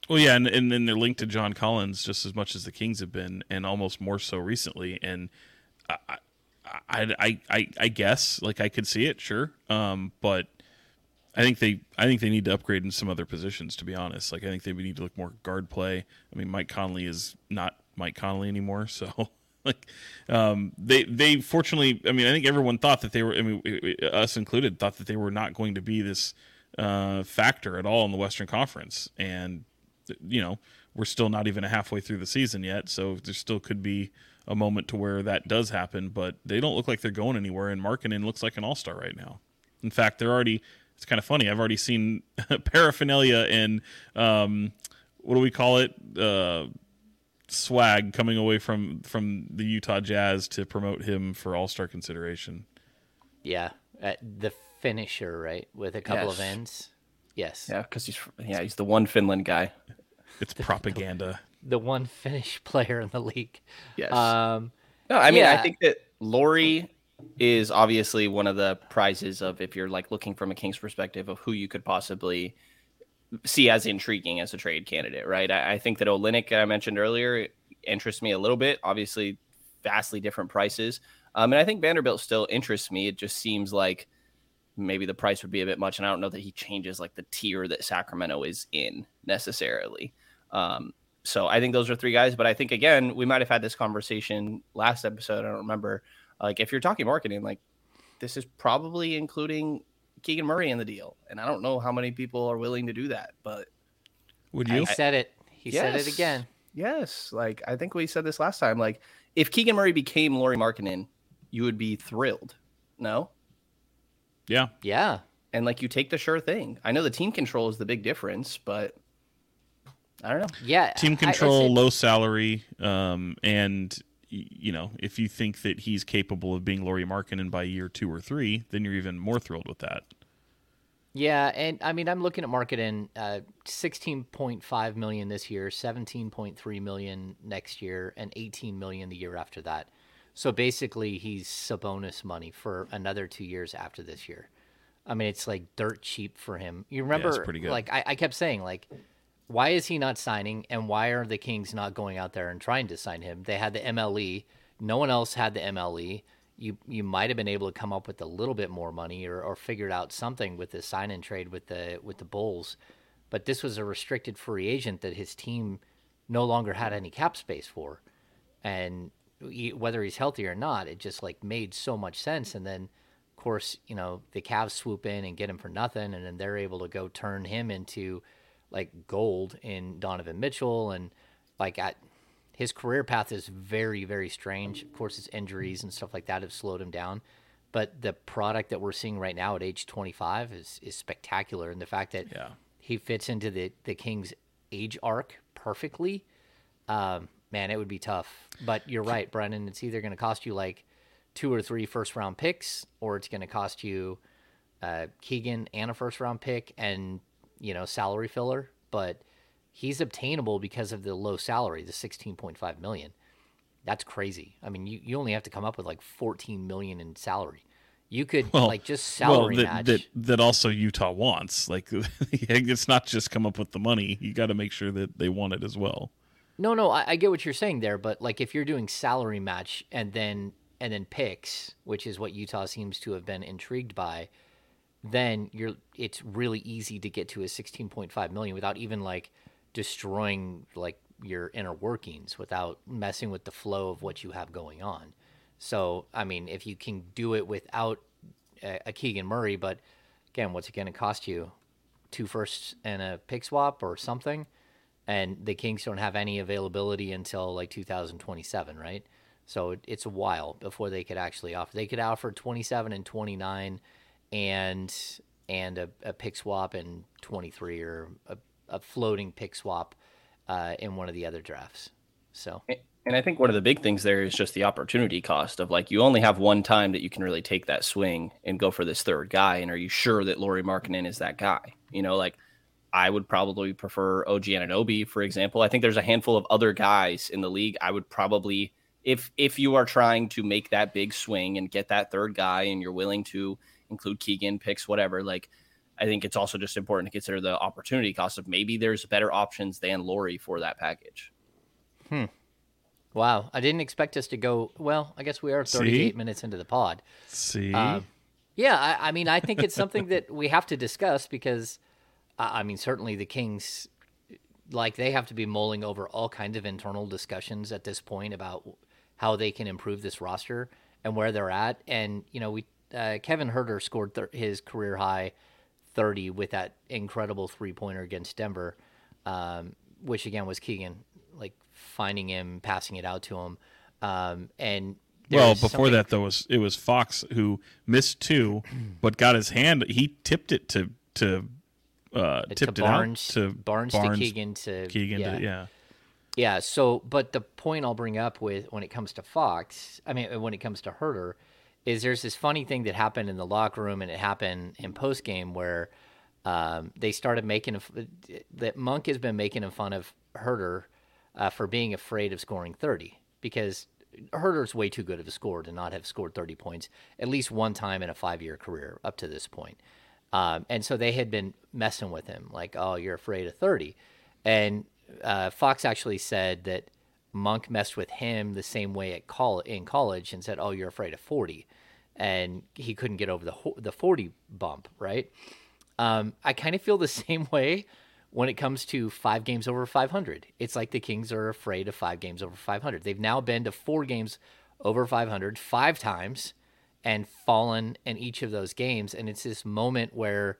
Well, yeah, and, and then they're linked to John Collins just as much as the Kings have been, and almost more so recently. And I, I, I, I, I guess like I could see it, sure, um, but I think they, I think they need to upgrade in some other positions. To be honest, like I think they need to look more guard play. I mean, Mike Conley is not Mike Conley anymore, so like um, they, they fortunately, I mean, I think everyone thought that they were, I mean, us included, thought that they were not going to be this uh, factor at all in the Western Conference, and you know, we're still not even halfway through the season yet, so there still could be a moment to where that does happen. But they don't look like they're going anywhere, and Markkanen looks like an all star right now. In fact, they're already. It's kind of funny. I've already seen paraphernalia and um, what do we call it? Uh, swag coming away from from the Utah Jazz to promote him for All Star consideration. Yeah, uh, the Finnisher, right, with a couple Yes. of ends. Yes. Yeah, because he's yeah he's the one Finland guy. It's propaganda. The one Finnish player in the league. Yes. Um, No, I mean, I think that Lori is obviously one of the prizes of if you're like looking from a Kings perspective of who you could possibly see as intriguing as a trade candidate, right? I, I think that Olynyk I mentioned earlier interests me a little bit. Obviously, vastly different prices, um, and I think Vanderbilt still interests me. It just seems like maybe the price would be a bit much, and I don't know that he changes like the tier that Sacramento is in necessarily. Um, so I think those are three guys. But I think again, we might have had this conversation last episode. I don't remember. Like if you're talking Markkanen, like this is probably including Keegan Murray in the deal, and I don't know how many people are willing to do that. But Would he you? said it. He said it again. yes, like I think we said this last time. Like if Keegan Murray became Lauri Markkanen, you would be thrilled. No, Yeah. Yeah. and like you take the sure thing. I know the team control is the big difference, but I don't know. Yeah. Team I- I control, low salary, um, and y- you know if you think that he's capable of being Lauri Markkanen by year two or three, then you're even more thrilled with that. Yeah, and I mean, I'm looking at Markkanen uh, 16.5 million this year, 17.3 million next year, and 18 million the year after that. So basically, he's Sabonis money for another two years after this year. I mean, it's like dirt cheap for him. You remember, pretty good. like I, I kept saying, like, why is he not signing, and why are the Kings not going out there and trying to sign him? They had the MLE. No one else had the MLE. You you might have been able to come up with a little bit more money or, or figured out something with the sign and trade with the with the Bulls, but this was a restricted free agent that his team no longer had any cap space for, and he, whether he's healthy or not, it just like made so much sense. And then, of course, you know the Cavs swoop in and get him for nothing, and then they're able to go turn him into like gold in Donovan Mitchell and like at his career path is very very strange. Of course, his injuries and stuff like that have slowed him down, but the product that we're seeing right now at age 25 is is spectacular, and the fact that Yeah. he fits into the the Kings age arc perfectly. Um, man, it would be tough. But you're right, Brenden. It's either going to cost you like two or three first round picks, or it's going to cost you uh, Keegan and a first round pick and you know salary filler. But he's obtainable because of the low salary, the 16.5 million. That's crazy. I mean, you, you only have to come up with like 14 million in salary. You could Well, like just salary well, that, match. that that also Utah wants. Like it's not just come up with the money. You got to make sure that they want it as well. No, no, I, I get what you're saying there, but like if you're doing salary match and then and then picks, which is what Utah seems to have been intrigued by, then you're it's really easy to get to a 16.5 million without even like destroying like your inner workings without messing with the flow of what you have going on. So, I mean, if you can do it without a, a Keegan Murray, but again, what's it going to cost you? Two firsts and a pick swap or something? and the Kings don't have any availability until like 2027, right? So it, it's a while before they could actually offer. They could offer 27 and 29, and and a, a pick swap in 23 or a, a floating pick swap uh, in one of the other drafts. So And I think one of the big things there is just the opportunity cost of like you only have one time that you can really take that swing and go for this third guy. And are you sure that Lauri Markkanen is that guy? You know, like I would probably prefer OG Anunoby, for example. I think there's a handful of other guys in the league. I would probably, if if you are trying to make that big swing and get that third guy, and you're willing to include Keegan picks, whatever, like I think it's also just important to consider the opportunity cost of maybe there's better options than Lori for that package. Hmm. Wow, I didn't expect us to go. Well, I guess we are 38 See? minutes into the pod. See, Um, yeah, I, I mean, I think it's something that we have to discuss because, uh, I mean, certainly the Kings, like they have to be mulling over all kinds of internal discussions at this point about how they can improve this roster and where they're at. And you know, we uh, Kevin Huerter scored th- his career high 30 with that incredible three pointer against Denver, um, which again was Keegan like finding him, passing it out to him, um, and. well, before something- that though was it was Fox who missed two, but got his hand. He tipped it to to uh, to tipped Barnes, it out to Barnes, to Keegan to Keegan. yeah. To, yeah. Yeah, so but the point I'll bring up with when it comes to Fox, I mean when it comes to Huerter, is there's this funny thing that happened in the locker room and it happened in post game where um, they started making a, that Monk has been making fun of Huerter uh, for being afraid of scoring 30 because Huerter's way too good of a scorer to not have scored 30 points at least one time in a five year career up to this point. Um, and so they had been messing with him, like, oh, you're afraid of 30. And uh, Fox actually said that Monk messed with him the same way at col- in college and said, oh, you're afraid of 40. And he couldn't get over the, the 40 bump, right? Um, I kind of feel the same way when it comes to five games over 500. It's like the Kings are afraid of five games over 500. They've now been to four games over 500 five times and fallen in each of those games. And it's this moment where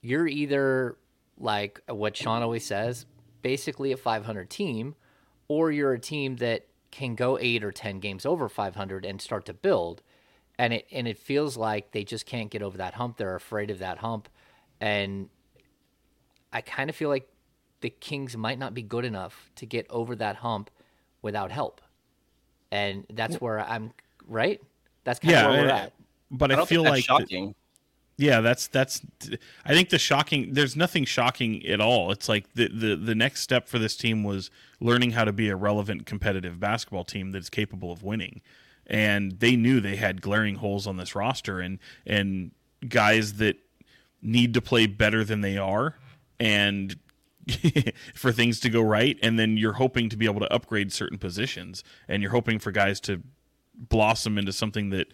you're either like what Sean always says, basically a 500 team, or you're a team that can go eight or 10 games over 500 and start to build. And it, and it feels like they just can't get over that hump. They're afraid of that hump. And I kind of feel like the Kings might not be good enough to get over that hump without help. And that's where I'm right. That's kind Yeah, of where we're uh, at. but I, I feel like shocking. Yeah, that's that's. I think the shocking. There's nothing shocking at all. It's like the the the next step for this team was learning how to be a relevant competitive basketball team that's capable of winning, and they knew they had glaring holes on this roster and and guys that need to play better than they are, and for things to go right, and then you're hoping to be able to upgrade certain positions, and you're hoping for guys to blossom into something that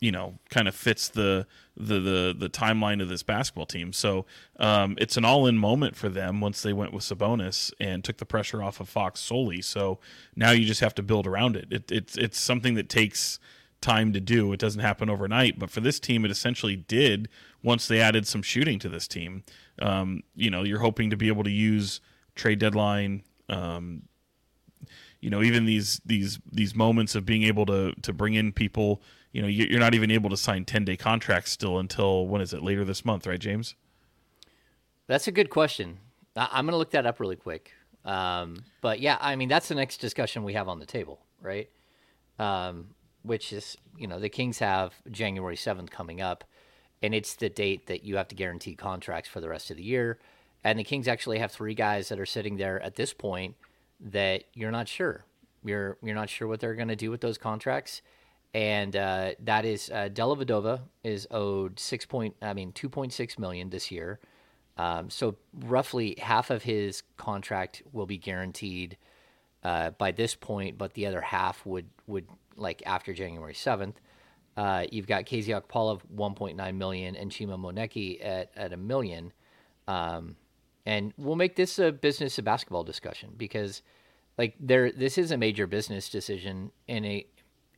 you know kind of fits the the the, the timeline of this basketball team. So um, it's an all in moment for them once they went with Sabonis and took the pressure off of Fox solely. So now you just have to build around it. it it's it's something that takes time to do. It doesn't happen overnight, but for this team, it essentially did once they added some shooting to this team. Um, you know, you're hoping to be able to use trade deadline. Um, you know, even these these these moments of being able to to bring in people. You know, you- you're not even able to sign 10 day contracts still until when is it? Later this month, right, James? That's a good question. I'm going to look that up really quick. Um, but yeah, I mean, that's the next discussion we have on the table, right? Um, which is, you know, the Kings have January 7th coming up, and it's the date that you have to guarantee contracts for the rest of the year. And the Kings actually have three guys that are sitting there at this point that you're not sure. You're you're not sure what they're going to do with those contracts, and uh, that is uh, Della is owed six point I mean two point six million this year. Um, so roughly half of his contract will be guaranteed uh, by this point, but the other half would would like after January seventh. Uh, you've got KZ Okpala 1.9 million and Chima Moneke at, at a million. Um, and we'll make this a business of basketball discussion because like there this is a major business decision in a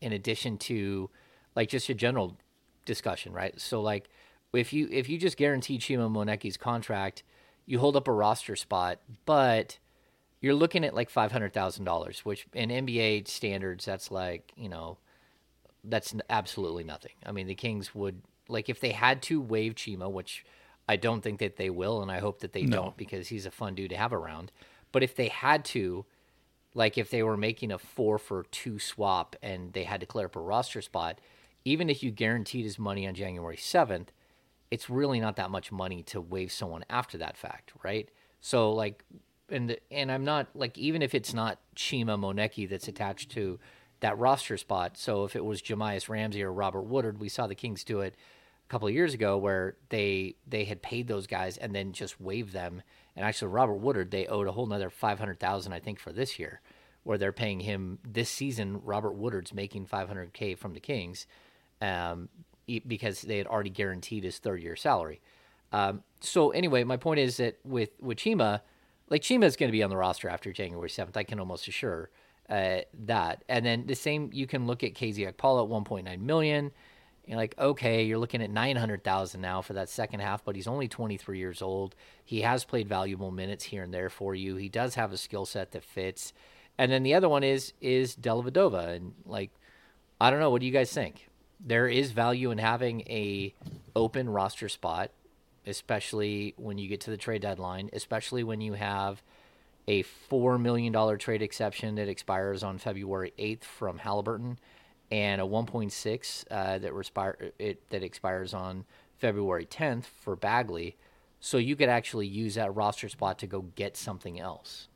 in addition to like just a general discussion, right? So like if you if you just guarantee Chima Moneke's contract, you hold up a roster spot, but you're looking at like five hundred thousand dollars, which in NBA standards that's like you know that's absolutely nothing. I mean, the Kings would like if they had to waive Chima, which I don't think that they will, and I hope that they don't because he's a fun dude to have around. But if they had to, like if they were making a four for two swap and they had to clear up a roster spot, even if you guaranteed his money on January seventh, it's really not that much money to waive someone after that fact, right? So like, and and I'm not like even if it's not Chima Moneke that's attached to that roster spot. So if it was Jahmi'us Ramsey or Robert Woodard, we saw the Kings do it a couple of years ago where they they had paid those guys and then just waived them. And actually, Robert Woodard they owed a whole another five hundred thousand I think for this year, where they're paying him this season. Robert Woodard's making five hundred k from the Kings, um, because they had already guaranteed his third year salary. Um, so anyway, my point is that with with Chima, like Chima is going to be on the roster after January seventh. I can almost assure uh, that. And then the same, you can look at KZ Paul at 1.9 million. You're like, okay, you're looking at 900,000 now for that second half, but he's only 23 years old. He has played valuable minutes here and there for you. He does have a skill set that fits. And then the other one is is Dellavedova, and like, I don't know. What do you guys think? There is value in having a open roster spot, especially when you get to the trade deadline, especially when you have a $4 million trade exception that expires on February 8th from Halliburton and a 1.6 uh, that, respire, it, that expires on February 10th for Bagley. So you could actually use that roster spot to go get something else.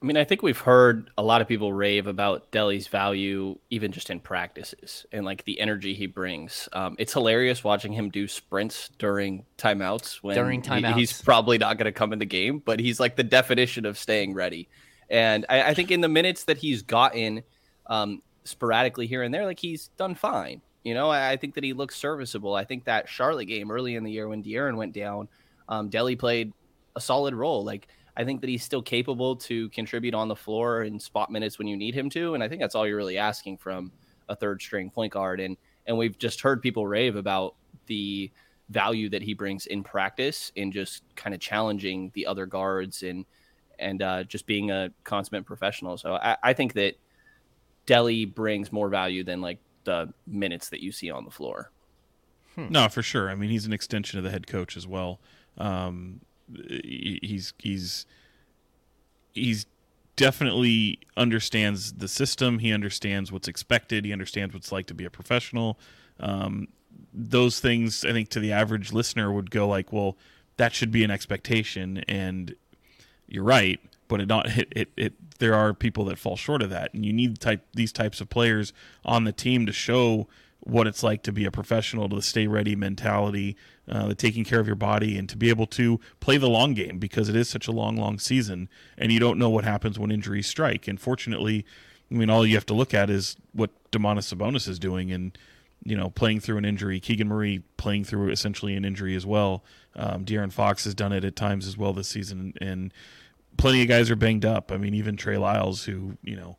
I mean, I think we've heard a lot of people rave about Delly's value, even just in practices and like the energy he brings. Um, it's hilarious watching him do sprints during timeouts when during timeouts. He, he's probably not going to come in the game, but he's like the definition of staying ready. And I, I think in the minutes that he's gotten um, sporadically here and there, like he's done fine. You know, I, I, think that he looks serviceable. I think that Charlotte game early in the year when De'Aaron went down, um, Delly played a solid role. Like I think that he's still capable to contribute on the floor in spot minutes when you need him to, and I think that's all you're really asking from a third string point guard. And and we've just heard people rave about the value that he brings in practice in just kind of challenging the other guards and and uh, just being a consummate professional. So I, I think that Delly brings more value than like the minutes that you see on the floor. Hmm. No, for sure. I mean, he's an extension of the head coach as well. Um, he's he's he's definitely understands the system. He understands what's expected. He understands what's like to be a professional. Um, those things, I think, to the average listener would go like, "Well, that should be an expectation," and you're right. But it not it, it, it there are people that fall short of that, and you need type these types of players on the team to show what it's like to be a professional, to the stay ready mentality, uh, the taking care of your body, and to be able to play the long game because it is such a long, long season, and you don't know what happens when injuries strike. And fortunately, I mean, all you have to look at is what Domantas Sabonis is doing, and you know, playing through an injury. Keegan Murray playing through essentially an injury as well. Um, De'Aaron Fox has done it at times as well this season, and plenty of guys are banged up. I mean, even Trey Lyles, who you know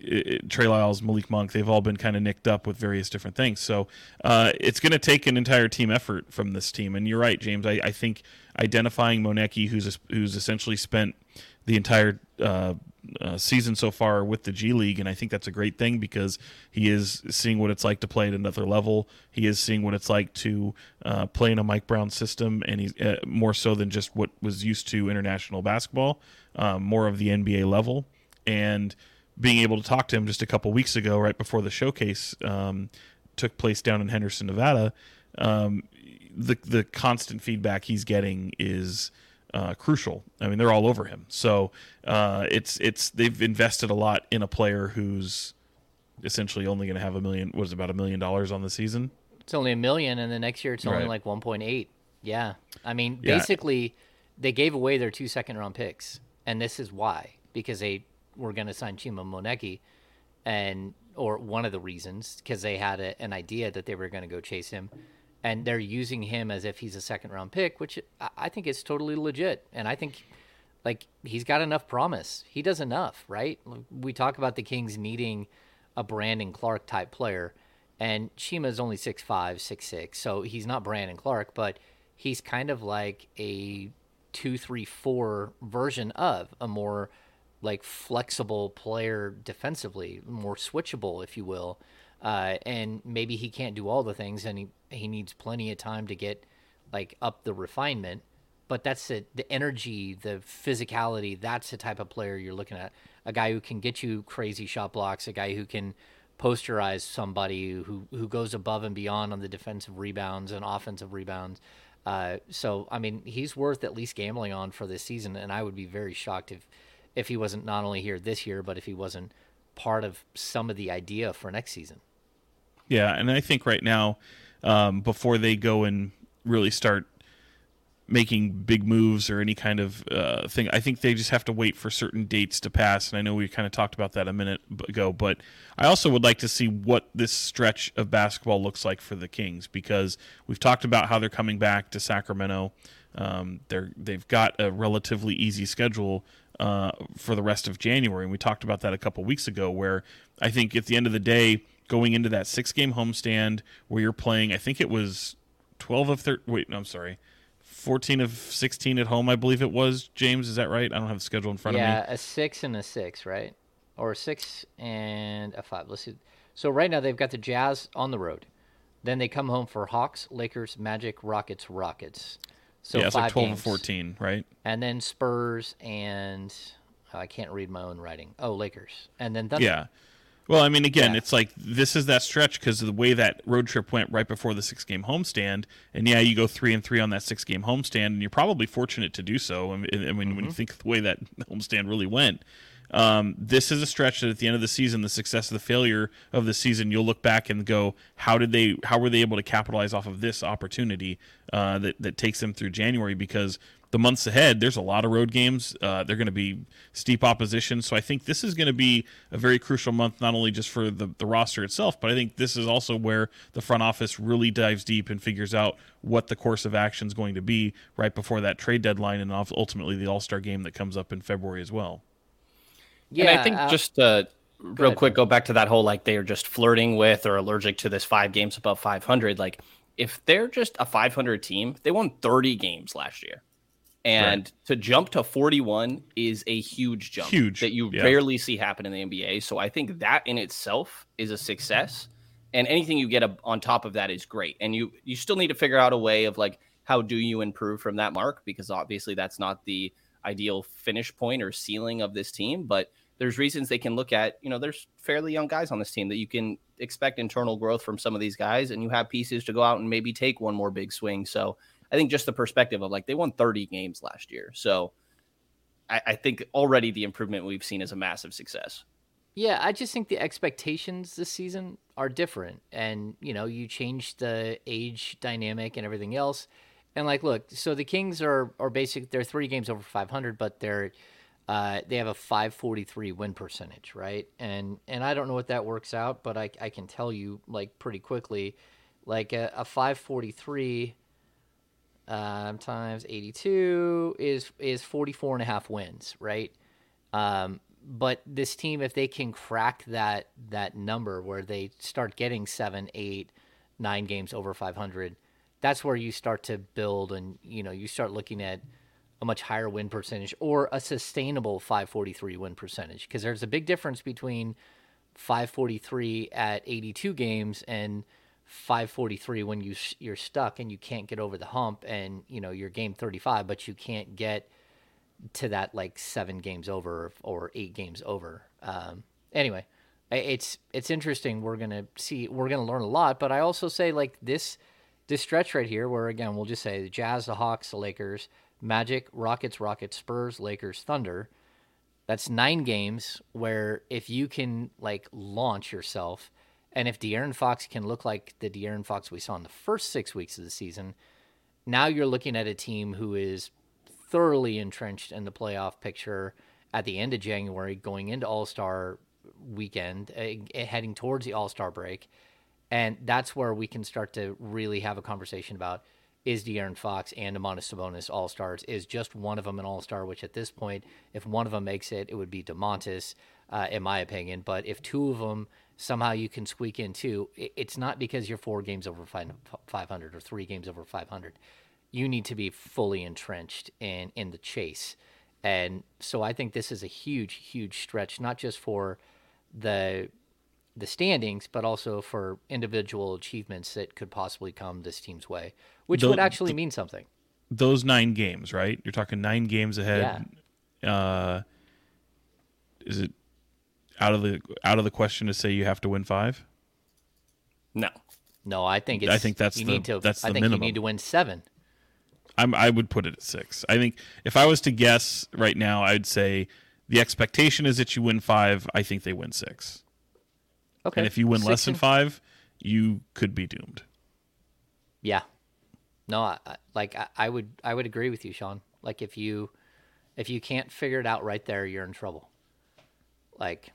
it, Trey Lyles, Malik Monk, they've all been kind of nicked up with various different things. So uh, it's going to take an entire team effort from this team. And you're right, James. I, I think identifying Moneke, who's who's essentially spent the entire uh, uh, season so far with the G League, and I think that's a great thing because he is seeing what it's like to play at another level. He is seeing what it's like to uh, play in a Mike Brown system, and he's uh, more so than just what was used to international basketball, um, more of the NBA level. And being able to talk to him just a couple weeks ago, right before the showcase um, took place down in Henderson, Nevada, um, the the constant feedback he's getting is uh, crucial. I mean, they're all over him. So uh, it's it's they've invested a lot in a player who's essentially only going to have a million. What is it, about a million dollars on the season? It's only a million, and the next year it's only right. like one point eight. Yeah, I mean, yeah. basically, they gave away their two second round picks, and this is why because they were going to sign Chima Moneke, and or one of the reasons because they had a, an idea that they were going to go chase him, and they're using him as if he's a second round pick, which I think is totally legit, and I think like he's got enough promise. He does enough, right? We talk about the Kings needing a Brandon Clarke type player, and is only six five, six six, so he's not Brandon Clarke, but he's kind of like a two three four version of a more like flexible player defensively, more switchable, if you will. Uh, and maybe he can't do all the things, and he he needs plenty of time to get like up the refinement. But that's the the energy, the physicality. That's the type of player you're looking at. A guy who can get you crazy shot blocks. A guy who can posterize somebody who who goes above and beyond on the defensive rebounds and offensive rebounds. Uh, so I mean, he's worth at least gambling on for this season, and I would be very shocked if if he wasn't not only here this year, but if he wasn't part of some of the idea for next season. Yeah, and I think right now, um, before they go and really start making big moves or any kind of uh, thing. I think they just have to wait for certain dates to pass. And I know we kind of talked about that a minute ago, but I also would like to see what this stretch of basketball looks like for the Kings because we've talked about how they're coming back to Sacramento. Um, they're they've got a relatively easy schedule uh, for the rest of January, and we talked about that a couple weeks ago. Where I think at the end of the day, going into that six game homestand where you're playing, I think it was twelve of thirteen. Wait, no, I'm sorry. 14 of 16 at home, I believe it was. James, is that right? I don't have the schedule in front yeah, of me. Yeah, a six and a six, right? Or a six and a five. Let's see. So right now they've got the Jazz on the road. Then they come home for Hawks, Lakers, Magic, Rockets, Rockets. So yeah, it's like 12 games. and 14, right? And then Spurs and oh, I can't read my own writing. Oh, Lakers. And then Thunder. Yeah. Well, I mean, again, Yeah. it's like this is that stretch because of the way that road trip went right before the six game homestand. And yeah, you go three and three on that six game homestand, and you're probably fortunate to do so. I mean, I mean when Mm-hmm. you think the way that homestand really went, um, this is a stretch that at the end of the season, the success of the failure of the season, you'll look back and go, how did they, how were they able to capitalize off of this opportunity uh, that that takes them through January? Because the months ahead, there's a lot of road games. Uh, they're going to be steep opposition. So I think this is going to be a very crucial month, not only just for the, the roster itself, but I think this is also where the front office really dives deep and figures out what the course of action is going to be right before that trade deadline and ultimately the All Star game that comes up in February as well. Yeah. and I think uh, just uh, real ahead, quick, go back to that whole like they are just flirting with or allergic to this five games above 500. Like if they're just a 500 team, they won 30 games last year. And to jump to 41 is a huge jump Huge, that you yeah. rarely see happen in the NBA. So I think that in itself is a success. And anything you get on top of that is great. And you you still need to figure out a way of like how do you improve from that mark because obviously that's not the ideal finish point or ceiling of this team, but there's reasons they can look at, you know, there's fairly young guys on this team that you can expect internal growth from some of these guys and you have pieces to go out and maybe take one more big swing. So I think just the perspective of like they won 30 games last year. So I, I think already the improvement we've seen is a massive success. Yeah, I just think the expectations this season are different. And, you know, you change the age dynamic and everything else. And like, look, so the Kings are are basic they're 3 games over 500, but they're uh, they have a 543 win percentage, right? And and I don't know what that works out, but I I can tell you like pretty quickly like a, a 543 um, times 82 is is 44 and a half wins, right? Um, but this team, if they can crack that that number where they start getting seven, eight, nine games over 500, that's where you start to build, and you know you start looking at a much higher win percentage or a sustainable 543 win percentage because there's a big difference between 543 at 82 games and 543 when you you're stuck and you can't get over the hump and you know you're game 35 but you can't get to that like seven games over or eight games over. Um, anyway it's it's interesting. We're gonna see we're gonna learn a lot but i also say like this this stretch right here where again we'll just say the jazz the hawks the lakers magic rockets rockets spurs lakers thunder. That's nine games where if you can like launch yourself, and if De'Aaron Fox can look like the De'Aaron Fox we saw in the first six weeks of the season, now you're looking at a team who is thoroughly entrenched in the playoff picture at the end of January, going into All Star weekend, uh, heading towards the All Star break. And that's where we can start to really have a conversation about is De'Aaron Fox and Domantas Sabonis All Stars? Is just one of them an All Star? Which at this point, if one of them makes it, it would be Domantas, uh, in my opinion. But if two of them somehow you can squeak in two, it's not because you're four games over 500 or three games over 500. You need to be fully entrenched in in the chase. And so I think this is a huge, huge stretch, not just for the the standings, but also for individual achievements that could possibly come this team's way, which The- would actually mean something. Those nine games, right? You're talking nine games ahead. Uh, is it out of the out of the question to say you have to win five? No. No, I think it's, I think that's you the- need to. that's I the think you need to win seven. I'm, I would put it at six. I think if I was to guess right now, I'd say the expectation is that you win five. I think they win six. Okay. And if you win Six less than five, you could be doomed. Yeah. No, I, I, like I, I would I would agree with you, Sean. Like if you if you can't figure it out right there, you're in trouble. Like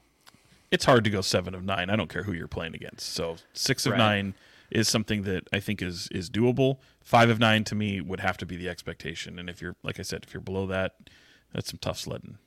It's hard to go seven of nine. I don't care who you're playing against. So six of Right. nine is something that I think is is doable. Five of nine to me would have to be the expectation. And if you're like I said, if you're below that, that's some tough sledding.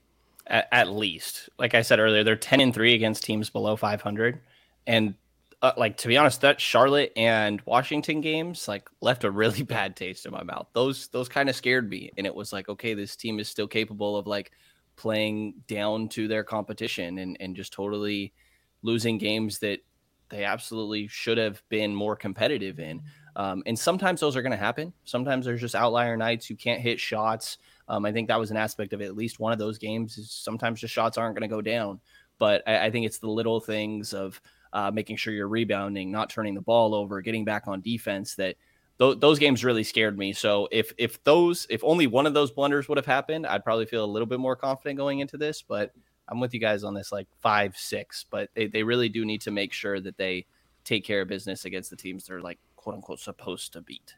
at, at least. Like I said earlier, they're ten and three against teams below five hundred, and uh, like to be honest, that Charlotte and Washington games like left a really bad taste in my mouth. Those those kind of scared me, and it was like, okay, this team is still capable of like playing down to their competition and and just totally losing games that they absolutely should have been more competitive in. Um, and sometimes those are going to happen. Sometimes there's just outlier nights. You can't hit shots. Um, I think that was an aspect of at least one of those games. Is sometimes the shots aren't going to go down, but I, I think it's the little things of uh, making sure you're rebounding, not turning the ball over, getting back on defense. That th- those games really scared me. So if if those if only one of those blunders would have happened, I'd probably feel a little bit more confident going into this. But I'm with you guys on this, like five six. But they they really do need to make sure that they take care of business against the teams they're like quote unquote supposed to beat.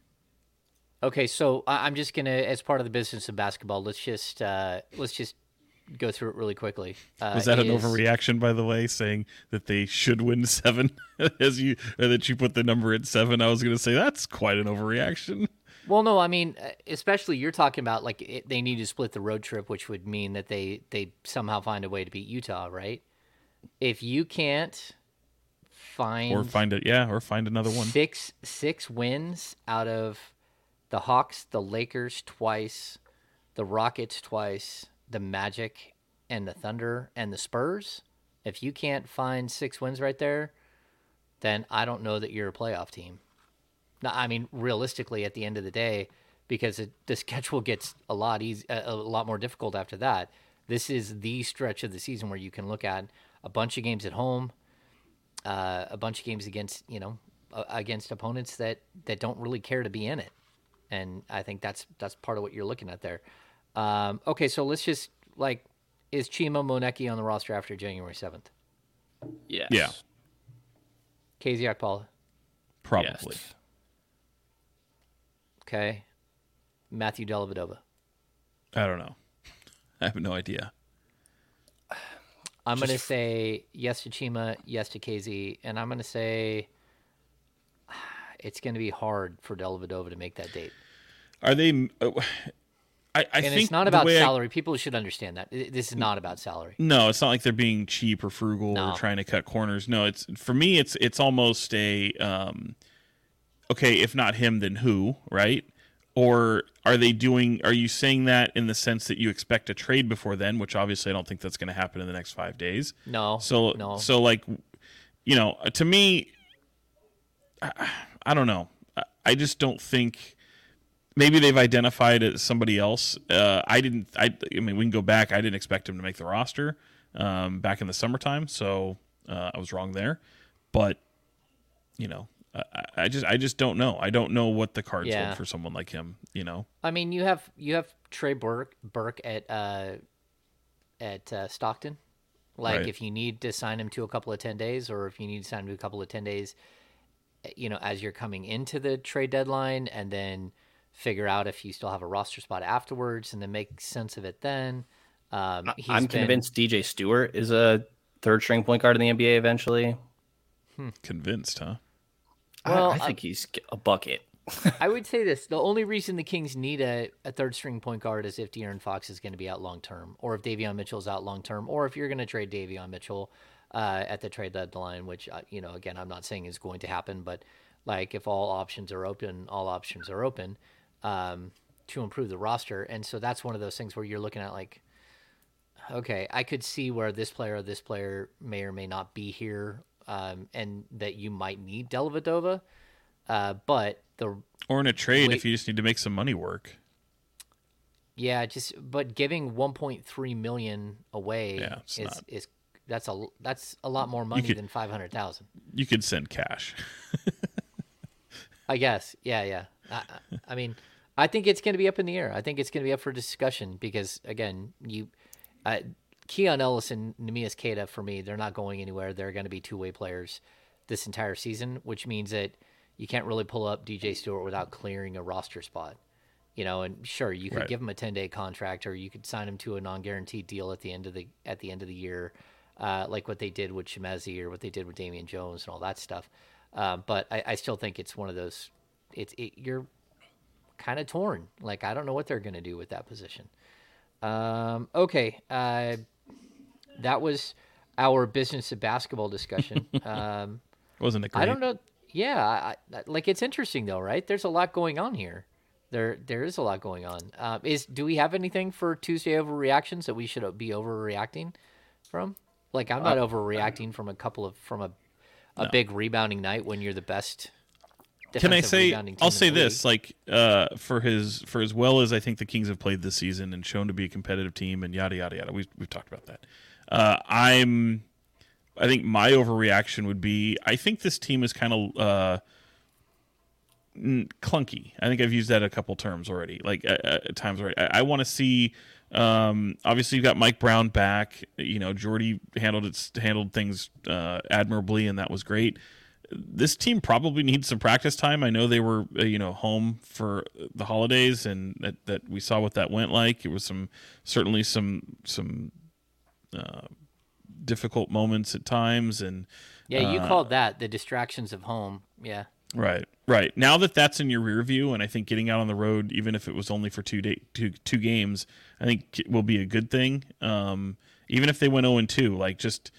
Okay, so I'm just gonna, as part of the business of basketball, let's just uh, let's just go through it really quickly. Uh, Was that an is- overreaction, by the way, saying that they should win seven as you or that you put the number at seven? I was going to say that's quite an overreaction. Well, no, I mean, uh, especially you're talking about like it, they need to split the road trip, which would mean that they they somehow find a way to beat Utah, right? If you can't find Or find it, yeah, or find another one. six six wins out of the Hawks, the Lakers twice, the Rockets twice, the Magic and the Thunder and the Spurs. If you can't find six wins right there, then I don't know that you're a playoff team. Now, I mean, realistically, at the end of the day, because it, the schedule gets a lot easy, a, a lot more difficult after that. This is the stretch of the season where you can look at a bunch of games at home, uh, a bunch of games against you know uh, against opponents that that don't really care to be in it, and I think that's that's part of what you're looking at there. Um, okay, so let's just like, is Chima Moneke on the roster after January seventh? Yes. Yeah. KZ Okpala, Probably. Yes. okay, Matthew Dellavedova. I don't know. I have no idea. I'm going to say yes to Chima, yes to KZ, and I'm going to say it's going to be hard for Dellavedova to make that date. Are they? I, I And think it's not about way I- salary. People should understand that. This is not about salary. No, it's not like they're being cheap or frugal No. or trying to cut corners. No, it's for me. It's it's almost a um, okay. If not him, then who? Right? Or are they doing? Are you saying that in the sense that you expect a trade before then? Which obviously I don't think that's going to happen in the next five days. No. So no. so like, you know, to me, I, I don't know. I, I just don't think. Maybe they've identified it as somebody else. Uh, I didn't. I, I mean, we can go back. I didn't expect him to make the roster um, back in the summertime, so uh, I was wrong there. But you know, I, I just I just don't know. I don't know what the cards Yeah. hold for someone like him. You know, I mean, you have you have Trey Burke Burke at uh, at uh, Stockton. Like, Right. if you need to sign him to a couple of ten days, or if you need to sign him to a couple of ten days, eh, you know, as you're coming into the trade deadline, and then figure out if you still have a roster spot afterwards, and then make sense of it then. Um, he's I'm been- convinced DJ Stewart is a third string point guard in the NBA eventually. convinced, huh? Well, I, think he's a bucket. I would say this: the only reason the Kings need a, a third string point guard is if De'Aaron Fox is going to be out long term, or if Davion Mitchell's out long term, or if you're going to trade Davion Mitchell uh, at the trade deadline, which uh, you know, again, I'm not saying is going to happen, but like if all options are open, all options are open um, to improve the roster, and so that's one of those things where you're looking at like, okay, I could see where this player or this player may or may not be here, um, and that you might need Dellavedova, uh, but the Or in a trade, Wait. if you just need to make some money work. Yeah, just but giving 1.3 million away Yeah, is not- is that's a that's a lot more money could- than 500,000. You could send cash. I guess. Yeah, yeah. I- I mean, I think it's going to be up in the air. I think it's going to be up for discussion because again, you uh, Keon Ellis and Neemias Queta for me, they're not going anywhere. They're going to be two-way players this entire season, which means that you can't really pull up DJ Stewart without clearing a roster spot. You know, and sure, you could Right. give him a 10-day contract, or you could sign him to a non-guaranteed deal at the end of the at the end of the year, uh, like what they did with Chimezie or what they did with Damian Jones and all that stuff. Um, but I, I still think it's one of those. It's it, you're kind of torn. Like I don't know what they're going to do with that position. Um, okay, uh, that was our business of basketball discussion. um, Wasn't it great? I don't know. Yeah, I, I, like it's interesting though, right? There's a lot going on here. There, there is a lot going on. Uh, is do we have anything for Tuesday overreactions that we should be overreacting from? Like I'm not overreacting from a couple of from a a big rebounding night when you're the best. Can I say? I'll say this: like uh, for his for as well as I think the Kings have played this season and shown to be a competitive team and yada yada yada. We've we've talked about that. Uh, I'm. I think my overreaction would be I think this team is kind of uh, clunky. I think I've used that a couple terms already, like uh, uh, times already. I, I want to see. Um, obviously, you've got Mike Brown back. You know, Jordi handled it handled things uh, admirably, and that was great this team probably needs some practice time. I know they were, uh, you know, home for the holidays, and that, that we saw what that went like. It was some certainly some some uh, difficult moments at times, and Yeah, you uh, called that the distractions of home. Yeah. Right, right. Now that that's in your rear view, and I think getting out on the road, even if it was only for two day, two two games, I think will be a good thing. Um, even if they went zero and two, like just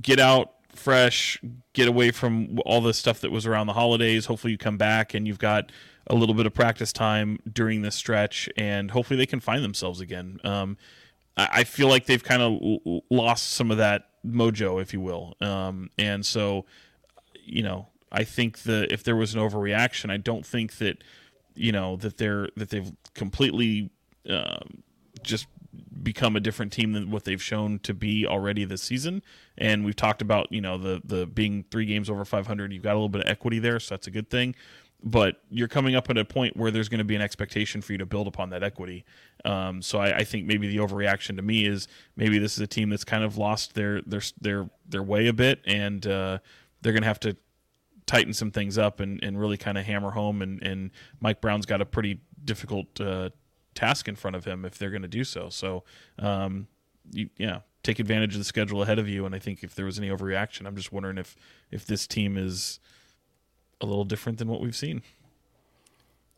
get out fresh, get away from all the stuff that was around the holidays. Hopefully, you come back and you've got a little bit of practice time during this stretch, and hopefully they can find themselves again. Um, I, I feel like they've kind of l- lost some of that mojo, if you will, um, and so you know, I think that if there was an overreaction, I don't think that you know that they're that they've completely um, just become a different team than what they've shown to be already this season. And we've talked about you know the the being three games over 500. You've got a little bit of equity there, so that's a good thing. But you're coming up at a point where there's going to be an expectation for you to build upon that equity. Um, so I, I think maybe the overreaction to me is maybe this is a team that's kind of lost their their their their way a bit, and uh, they're going to have to tighten some things up and, and really kind of hammer home. And, and Mike Brown's got a pretty difficult uh, task in front of him if they're going to do so. So, um, you, yeah, take advantage of the schedule ahead of you. And I think if there was any overreaction, I'm just wondering if if this team is a little different than what we've seen.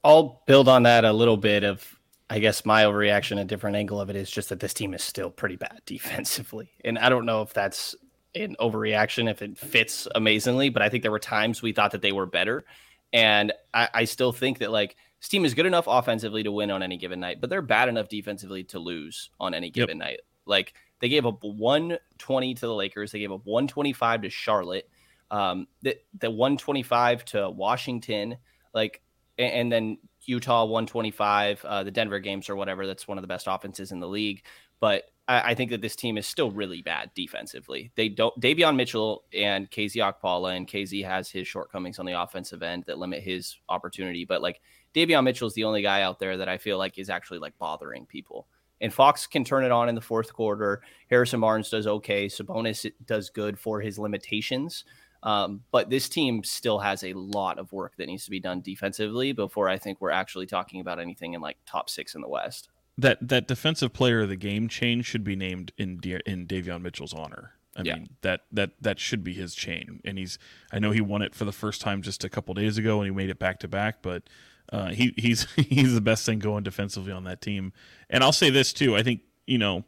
I'll build on that a little bit of I guess my overreaction, a different angle of it is just that this team is still pretty bad defensively. And I don't know if that's an overreaction, if it fits amazingly, but I think there were times we thought that they were better. And I, I still think that like this team is good enough offensively to win on any given night, but they're bad enough defensively to lose on any given night. Like they gave up 120 to the Lakers, they gave up 125 to Charlotte, um, the, the 125 to Washington, like, a- and then Utah 125, uh, the Denver games or whatever. That's one of the best offenses in the league. But I, I think that this team is still really bad defensively. They don't Davion Mitchell and KZ Okpala, and KZ has his shortcomings on the offensive end that limit his opportunity. But like Davion Mitchell is the only guy out there that I feel like is actually like bothering people. And Fox can turn it on in the fourth quarter. Harrison Barnes does okay. Sabonis does good for his limitations. Um, but this team still has a lot of work that needs to be done defensively before I think we're actually talking about anything in like top six in the West. That that defensive player of the game chain should be named in De- in Davion Mitchell's honor. I Yeah. mean that that that should be his chain, and he's. I know he won it for the first time just a couple days ago, and he made it back to back. But uh, he he's he's the best thing going defensively on that team. And I'll say this too. I think you know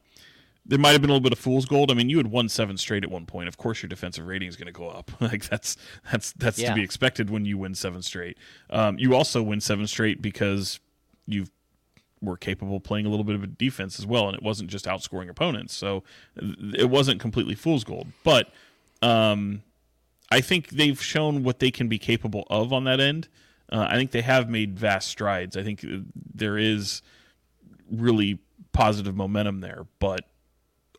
there might have been a little bit of fool's gold. I mean, you had won seven straight at one point. Of course, your defensive rating is going to go up. like that's that's that's Yeah. to be expected when you win seven straight. Um, you also win seven straight because you were capable of playing a little bit of a defense as well, and it wasn't just outscoring opponents. So it wasn't completely fool's gold. But um, I think they've shown what they can be capable of on that end. Uh, I think they have made vast strides. I think there is really positive momentum there, but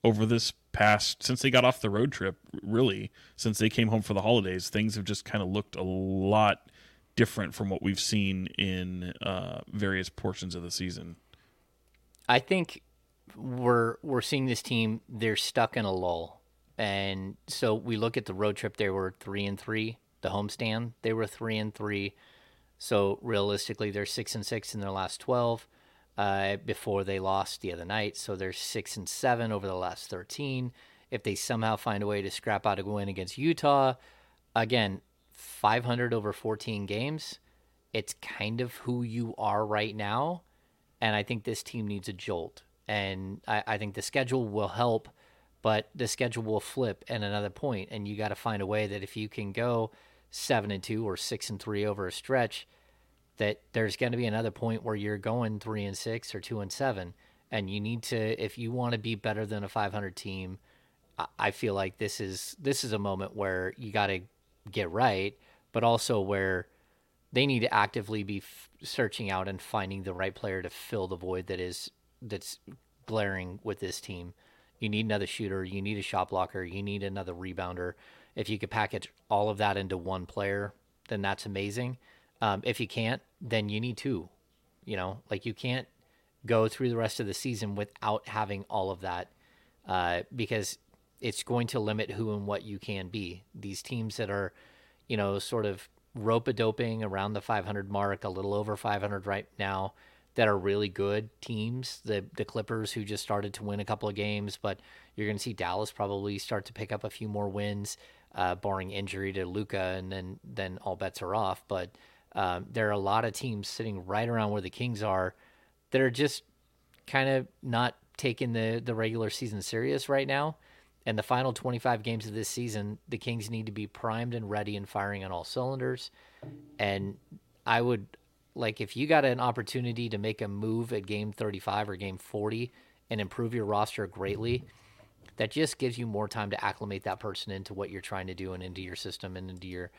over this past since they got off the road trip, really since they came home for the holidays, things have just kind of looked a lot different from what we've seen in uh, various portions of the season. I think we're we're seeing this team. They're stuck in a lull, and so we look at the road trip. They were three and three the homestand. They were three and three, so realistically, they're six and six in their last twelve. Uh, before they lost the other night, so they're six and seven over the last thirteen. If they somehow find a way to scrap out a win against Utah, again, 500 over 14 games, it's kind of who you are right now. And I think this team needs a jolt. And I, I think the schedule will help, but the schedule will flip at another point, And you got to find a way that if you can go seven and two or six and three over a stretch, that there's going to be another point where you're going three and six or two and seven. And you need to, if you want to be better than a 500 team, I feel like this is this is a moment where you got to get right, but also where they need to actively be f- searching out and finding the right player to fill the void that is that's glaring with this team. You need another shooter, you need a shot blocker, you need another rebounder. If you could package all of that into one player, then that's amazing. Um, if you can't, then you need two. You know, like you can't go through the rest of the season without having all of that uh, because it's going to limit who and what you can be. These teams that are, you know, sort of rope a doping around the 500 mark, a little over 500 right now, that are really good teams. The the Clippers who just started to win a couple of games, but you're going to see Dallas probably start to pick up a few more wins, uh, barring injury to Luka, and then then all bets are off. But um, there are a lot of teams sitting right around where the Kings are that are just kind of not taking the the regular season serious right now and the final 25 games of this season, the Kings need to be primed and ready and firing on all cylinders. And I would like if you got an opportunity to make a move at game 35 or game 40 and improve your roster greatly, that just gives you more time to acclimate that person into what you're trying to do and into your system and into your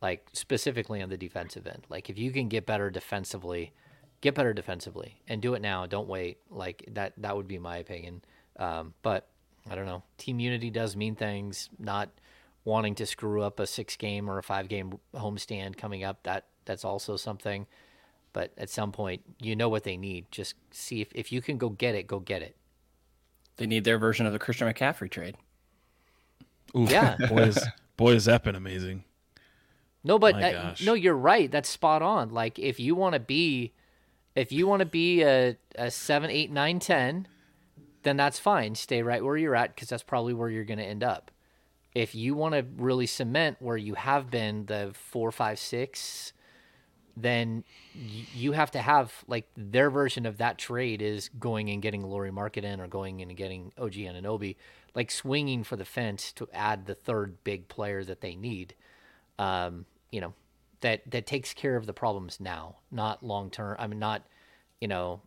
like specifically on the defensive end. Like if you can get better defensively, get better defensively and do it now. Don't wait. Like that that would be my opinion. Um, but I don't know. Team unity does mean things. Not wanting to screw up a six game or a five game homestand coming up. That that's also something. But at some point, you know what they need. Just see if, if you can go get it, go get it. They need their version of the Christian McCaffrey trade. Oof. Yeah, boy, is, boy, is that been amazing. No, but uh, no, you're right. That's spot on. Like if you want to be, if you want to be a, a seven, eight, nine, ten, then that's fine. Stay right where you're at because that's probably where you're going to end up. If you want to really cement where you have been the four, five, six, then you have to have like their version of that trade is going and getting Lauri Markkanen or going in and getting OG Anunoby, like swinging for the fence to add the third big player that they need. Um, you know, that that takes care of the problems now, not long term. I mean, not you know,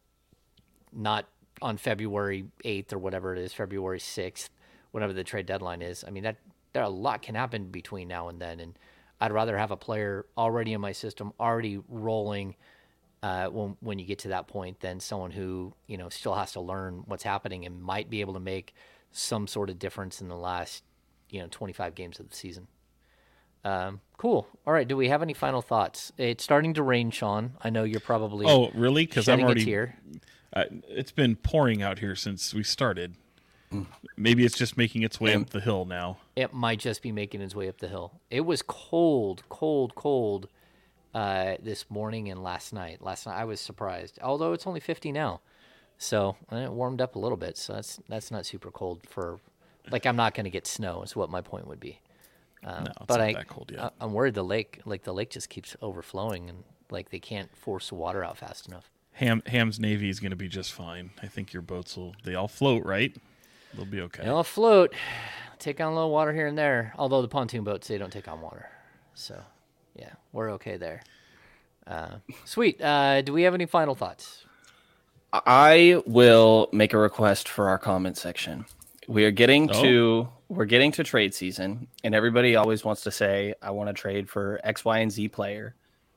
not on February 8th or whatever it is, February 6th, whatever the trade deadline is. I mean, that there a lot can happen between now and then, and I'd rather have a player already in my system, already rolling. Uh, when when you get to that point, than someone who you know still has to learn what's happening and might be able to make some sort of difference in the last you know 25 games of the season. Um, cool. All right. Do we have any final thoughts? It's starting to rain, Sean. I know you're probably oh really because I'm already here. Uh, it's been pouring out here since we started. Maybe it's just making its way up the hill now. It might just be making its way up the hill. It was cold, cold, cold uh, this morning and last night. Last night I was surprised, although it's only 50 now, so it warmed up a little bit. So that's that's not super cold for. Like I'm not going to get snow. Is what my point would be. Um, no, but I, I, I'm worried the lake, like the lake, just keeps overflowing, and like they can't force the water out fast enough. Ham Ham's Navy is going to be just fine. I think your boats will they all float, right? They'll be okay. They'll float. Take on a little water here and there. Although the pontoon boats they don't take on water, so yeah, we're okay there. Uh, sweet. Uh, do we have any final thoughts? I will make a request for our comment section. We are getting oh. to we're getting to trade season, and everybody always wants to say, "I want to trade for X, Y, and Z player."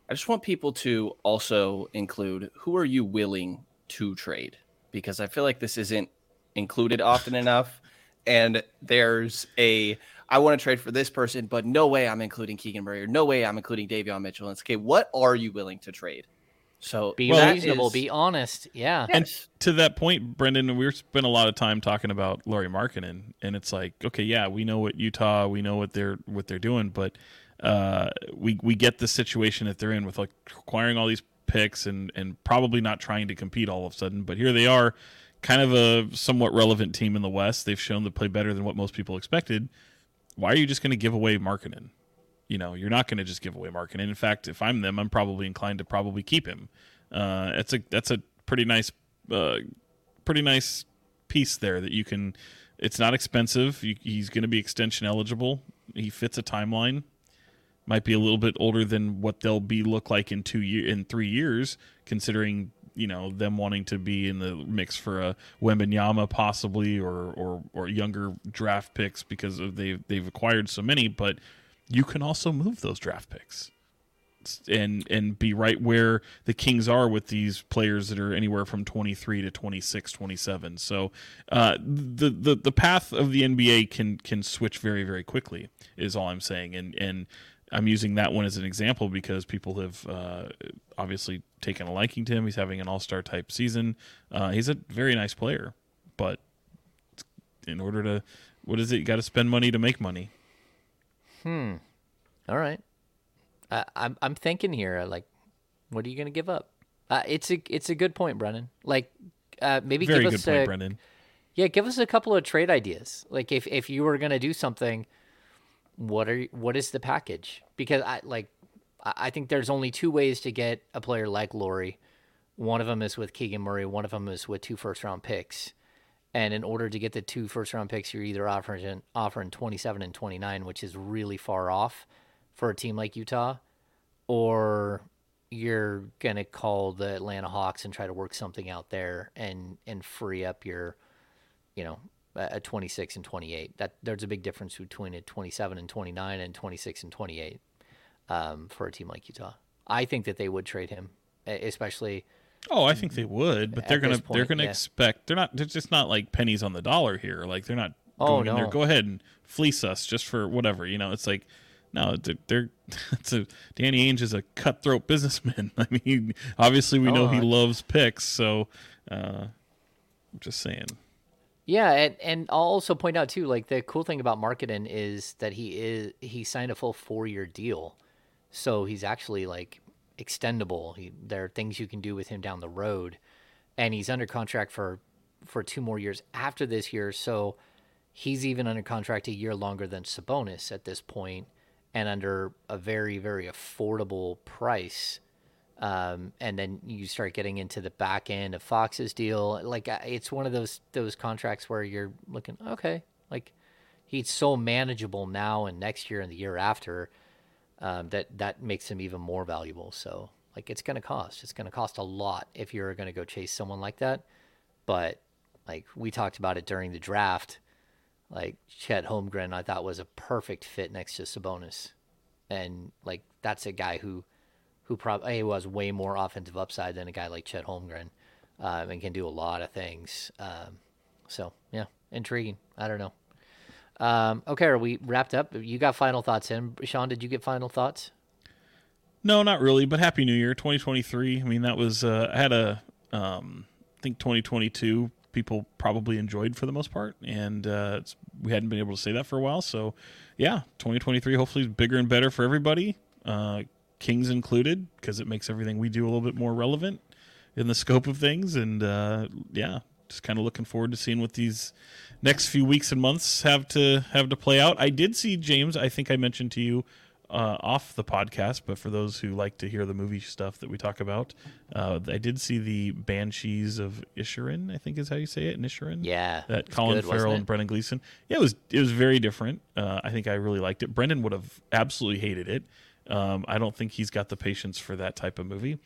I just want people to also include who are you willing to trade because I feel like this isn't included often enough. And there's a I want to trade for this person, but no way I'm including Keegan Murray or no way I'm including Davion Mitchell. And it's okay, what are you willing to trade? So be well, reasonable, is, be honest. Yeah. And to that point, Brenden, we've spent a lot of time talking about Lauri Markkanen, and it's like, okay, yeah, we know what Utah, we know what they're what they're doing, but uh, we we get the situation that they're in with like acquiring all these picks and and probably not trying to compete all of a sudden. But here they are, kind of a somewhat relevant team in the West. They've shown to play better than what most people expected. Why are you just going to give away Markkanen? You know, you're not going to just give away Markkanen. In fact, if I'm them, I'm probably inclined to probably keep him. Uh, that's a that's a pretty nice, uh, pretty nice piece there that you can. It's not expensive. You, he's going to be extension eligible. He fits a timeline. Might be a little bit older than what they'll be look like in two year in three years, considering you know them wanting to be in the mix for a Wembanyama possibly or or or younger draft picks because of they they've acquired so many. But you can also move those draft picks and and be right where the Kings are with these players that are anywhere from 23 to 26, 27. So uh, the the the path of the NBA can can switch very very quickly is all I'm saying, and and I'm using that one as an example because people have uh, obviously taken a liking to him. He's having an All Star type season. Uh, he's a very nice player, but in order to what is it? You got to spend money to make money. Hmm. All right. Uh, I'm I'm thinking here, like, what are you gonna give up? Uh, it's a it's a good point, Brenden. Like, uh, maybe Very give us point, a, Brenden. Yeah, give us a couple of trade ideas. Like, if if you were gonna do something, what are what is the package? Because I like, I think there's only two ways to get a player like Lauri. One of them is with Keegan Murray. One of them is with two first round picks. And in order to get the two first round picks, you're either offering offering 27 and 29, which is really far off for a team like Utah, or you're gonna call the Atlanta Hawks and try to work something out there and and free up your, you know, a 26 and 28. That there's a big difference between a 27 and 29 and 26 and 28 um, for a team like Utah. I think that they would trade him, especially. Oh, I think they would, but they're gonna this they're gonna yeah. expect they're not they're just not like pennies on the dollar here. Like they're not Oh, going in there. no. Go ahead and fleece us just for whatever. You know, it's like no, they're, they're it's a Danny Ainge is a cutthroat businessman. I mean, obviously we know Oh, he loves picks, so uh, I'm just saying. Yeah, and, and I'll also point out too, like the cool thing about Markkanen is that he is he signed a full four year deal, so he's actually like extendable. He, there are things you can do with him down the road, and he's under contract for for two more years after this year. So he's even under contract a year longer than Sabonis at this point, and under a very very affordable price. Um, and then you start getting into the back end of Fox's deal. Like uh, it's one of those those contracts where you're looking, okay, like he's so manageable now and next year and the year after um, that that makes him even more valuable. So like it's going to cost. It's going to cost a lot if you're going to go chase someone like that. But like we talked about it during the draft, like Chet Holmgren, I thought was a perfect fit next to Sabonis, and like that's a guy who who probably was way more offensive upside than a guy like Chet Holmgren, um, and can do a lot of things. Um, so yeah, intriguing. I don't know. Um, okay, are we wrapped up? You got final thoughts in, Sean? Did you get final thoughts? No, not really, but Happy New Year, 2023. I mean, that was uh, I had a um, I think 2022 people probably enjoyed for the most part, and uh, we hadn't been able to say that for a while. So, yeah, 2023 hopefully is bigger and better for everybody, uh, Kings included, because it makes everything we do a little bit more relevant in the scope of things. And uh, yeah, just kind of looking forward to seeing what these next few weeks and months have to have to play out. I did see James. I think I mentioned to you uh, off the podcast, but for those who like to hear the movie stuff that we talk about, uh, I did see the Banshees of Isherin. I think is how you say it, Inisherin. Yeah, that Colin good, Farrell and Brendan Gleeson. Yeah, it was it was very different. Uh, I think I really liked it. Brenden would have absolutely hated it. Um, I don't think he's got the patience for that type of movie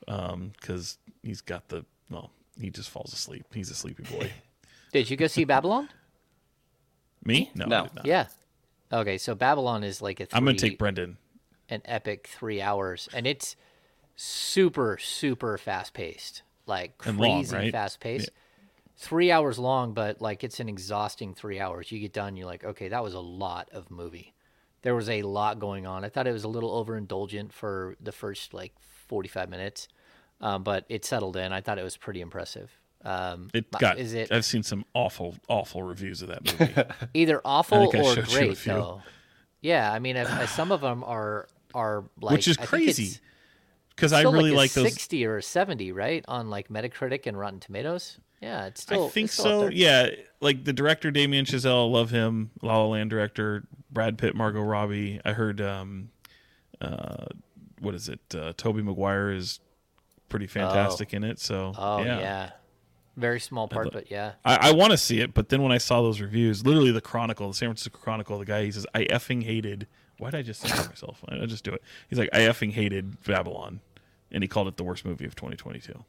because he's got the well, he just falls asleep. He's a sleepy boy. Did you go see Babylon? Me? No, I No. did not. Yeah. Okay, so Babylon is like a. Three, I'm gonna take Brenden. an epic three hours, and it's super super fast paced, like And long, crazy right? fast paced. Three hours long, but like it's an exhausting three hours. You get done, you're like, okay, that was a lot of movie. There was a lot going on. I thought it was a little overindulgent for the first like 45 minutes, um, but it settled in. I thought it was pretty impressive. Um, It got. is it I've seen some awful, awful reviews of that movie. either awful or showed you a great though? Yeah, I mean, some of them are are like which is crazy because I really like, like those. sixty or seventy, right, on like Metacritic and Rotten Tomatoes. Yeah, it's still. I think still so. Yeah, like the director Damien Chazelle, love him. La La Land director Brad Pitt, Margot Robbie. I heard, um, uh, what is it? Uh, Tobey Maguire is pretty fantastic in it. So Oh yeah, yeah. very small part, but yeah. I, I want to see it. But then when I saw those reviews, literally the Chronicle, the San Francisco Chronicle, the guy he says, "I effing hated." Why did I just censor myself? I just do it. He's like, "I effing hated Babylon," and he called it the worst movie of 2022.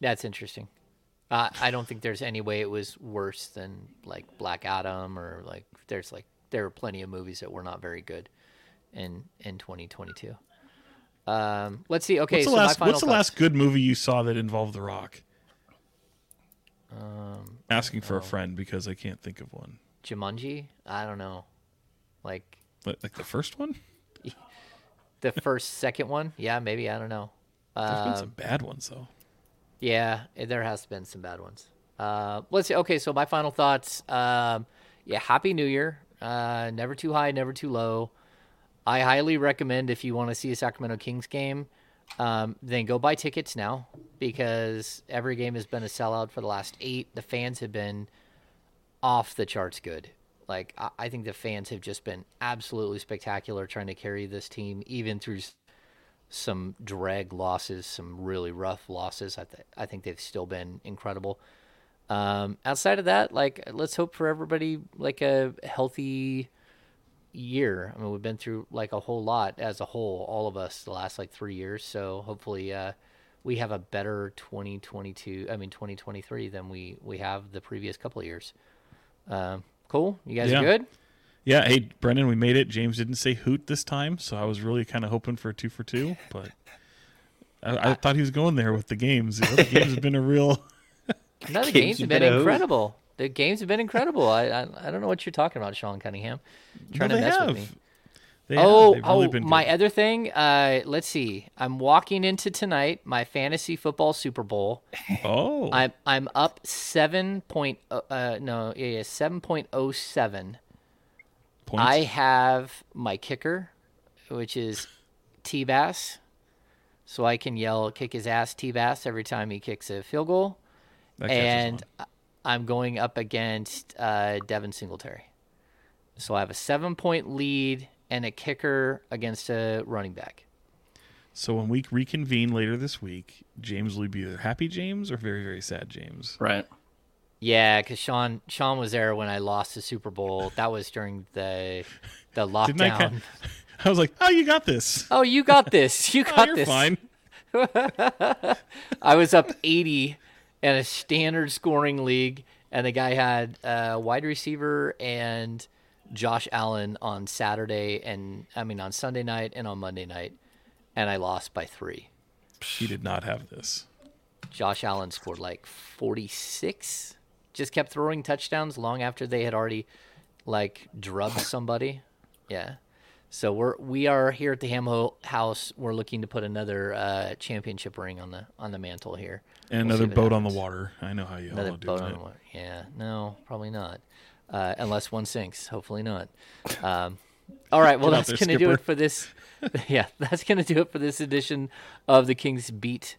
That's interesting. Uh, I don't think there's any way it was worse than like Black Adam or like there's like there are plenty of movies that were not very good in in 2022. Um, let's see. Okay, what's the so last? my final What's the last good movie you saw that involved The Rock? Um, Asking for oh. a friend because I can't think of one. Jumanji? I don't know. Like Like, like the first one? the first, second one? Yeah, maybe. I don't know. There's been Um, some bad ones though. Yeah, eh, there has been some bad ones. Uh, let's see. Okay, so my final thoughts. Um, yeah, Happy New Year. Uh, never too high, never too low. I highly recommend if you want to see a Sacramento Kings game, um, then go buy tickets now because every game has been a sellout for the last eight. The fans have been off the charts good. Like I, I think the fans have just been absolutely spectacular trying to carry this team even through some drag losses, some really rough losses. I, th- I think they've still been incredible. Um, outside of that, like let's hope for everybody like a healthy year. I mean, we've been through like a whole lot as a whole, all of us, the last like three years. So hopefully, uh, we have a better 2022. I mean, 2023 than we we have the previous couple of years. Um, cool. You guys Yeah. are good. Yeah, hey Brenden, we made it. James didn't say hoot this time, so I was really kind of hoping for a two for two, but I, I thought he was going there with the games. The games have been a real. No, the Games games have have been been incredible. The games have been incredible. I, I I don't know what you're talking about, Sean Cunningham. Trying No, to mess have. with me. They oh, They've really oh, my other thing. Uh, let's see. I'm walking into tonight my fantasy football Super Bowl. Oh, I'm I'm up seven point uh, uh no yeah, yeah seven point oh seven. points. I have my kicker, which is T Bass, so I can yell "kick his ass, T Bass" every time he kicks a field goal, and. I'm going up against uh, Devin Singletary. So I have a seven point lead and a kicker against a running back. So when we reconvene later this week, James will be either happy James or very very sad James. Right. Yeah, because Sean Sean was there when I lost the Super Bowl. That was during the the Didn't I? lockdown. Kind I was like, oh, you got this. Oh, you got this. You Oh, got you're this. fine. I was up 80 in a standard scoring league, and the guy had a wide receiver and Josh Allen on Saturday, and I mean on Sunday night and on Monday night, and I lost by three. He did not have this. Josh Allen scored like 46. Just kept throwing touchdowns long after they had already like drubbed somebody. Yeah. So we're we are here at the Ham House. We're looking to put another uh, championship ring on the on the mantle here. And We'll another boat on the water. I know how you Another all do boat it. on the water. Yeah. No, probably not. Uh, unless one sinks. Hopefully not. Um, all right. Well, that's there, going to do it for this. yeah, that's going to do it for this edition of the King's Beat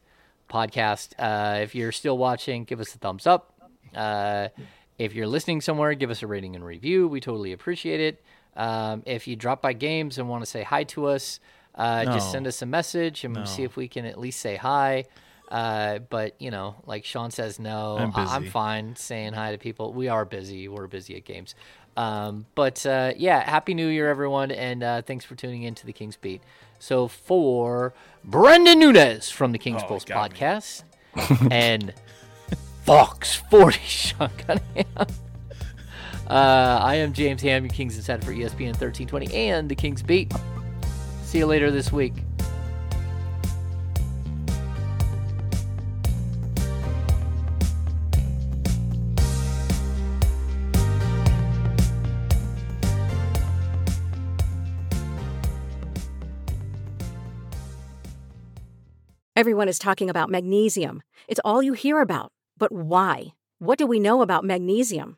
podcast. Uh, if you're still watching, give us a thumbs up. Uh, if you're listening somewhere, give us a rating and review. We totally appreciate it. Um, if you drop by games and want to say hi to us, uh, just send us a message and see if we can at least say hi. Uh, but you know, like Sean says, no, I'm I'm fine saying hi to people. We are busy. We're busy at games. Um, but uh, yeah, happy New Year, everyone, and uh, thanks for tuning in to the King's Beat. So for Brenden Nunes from the King's Oh, Pulse podcast and Fox 40 Sean Cunningham. Uh, I am James Ham, your Kings Insider for ESPN 1320 and the King's Beat. See you later this week. Everyone is talking about magnesium. It's all you hear about. But why? What do we know about magnesium?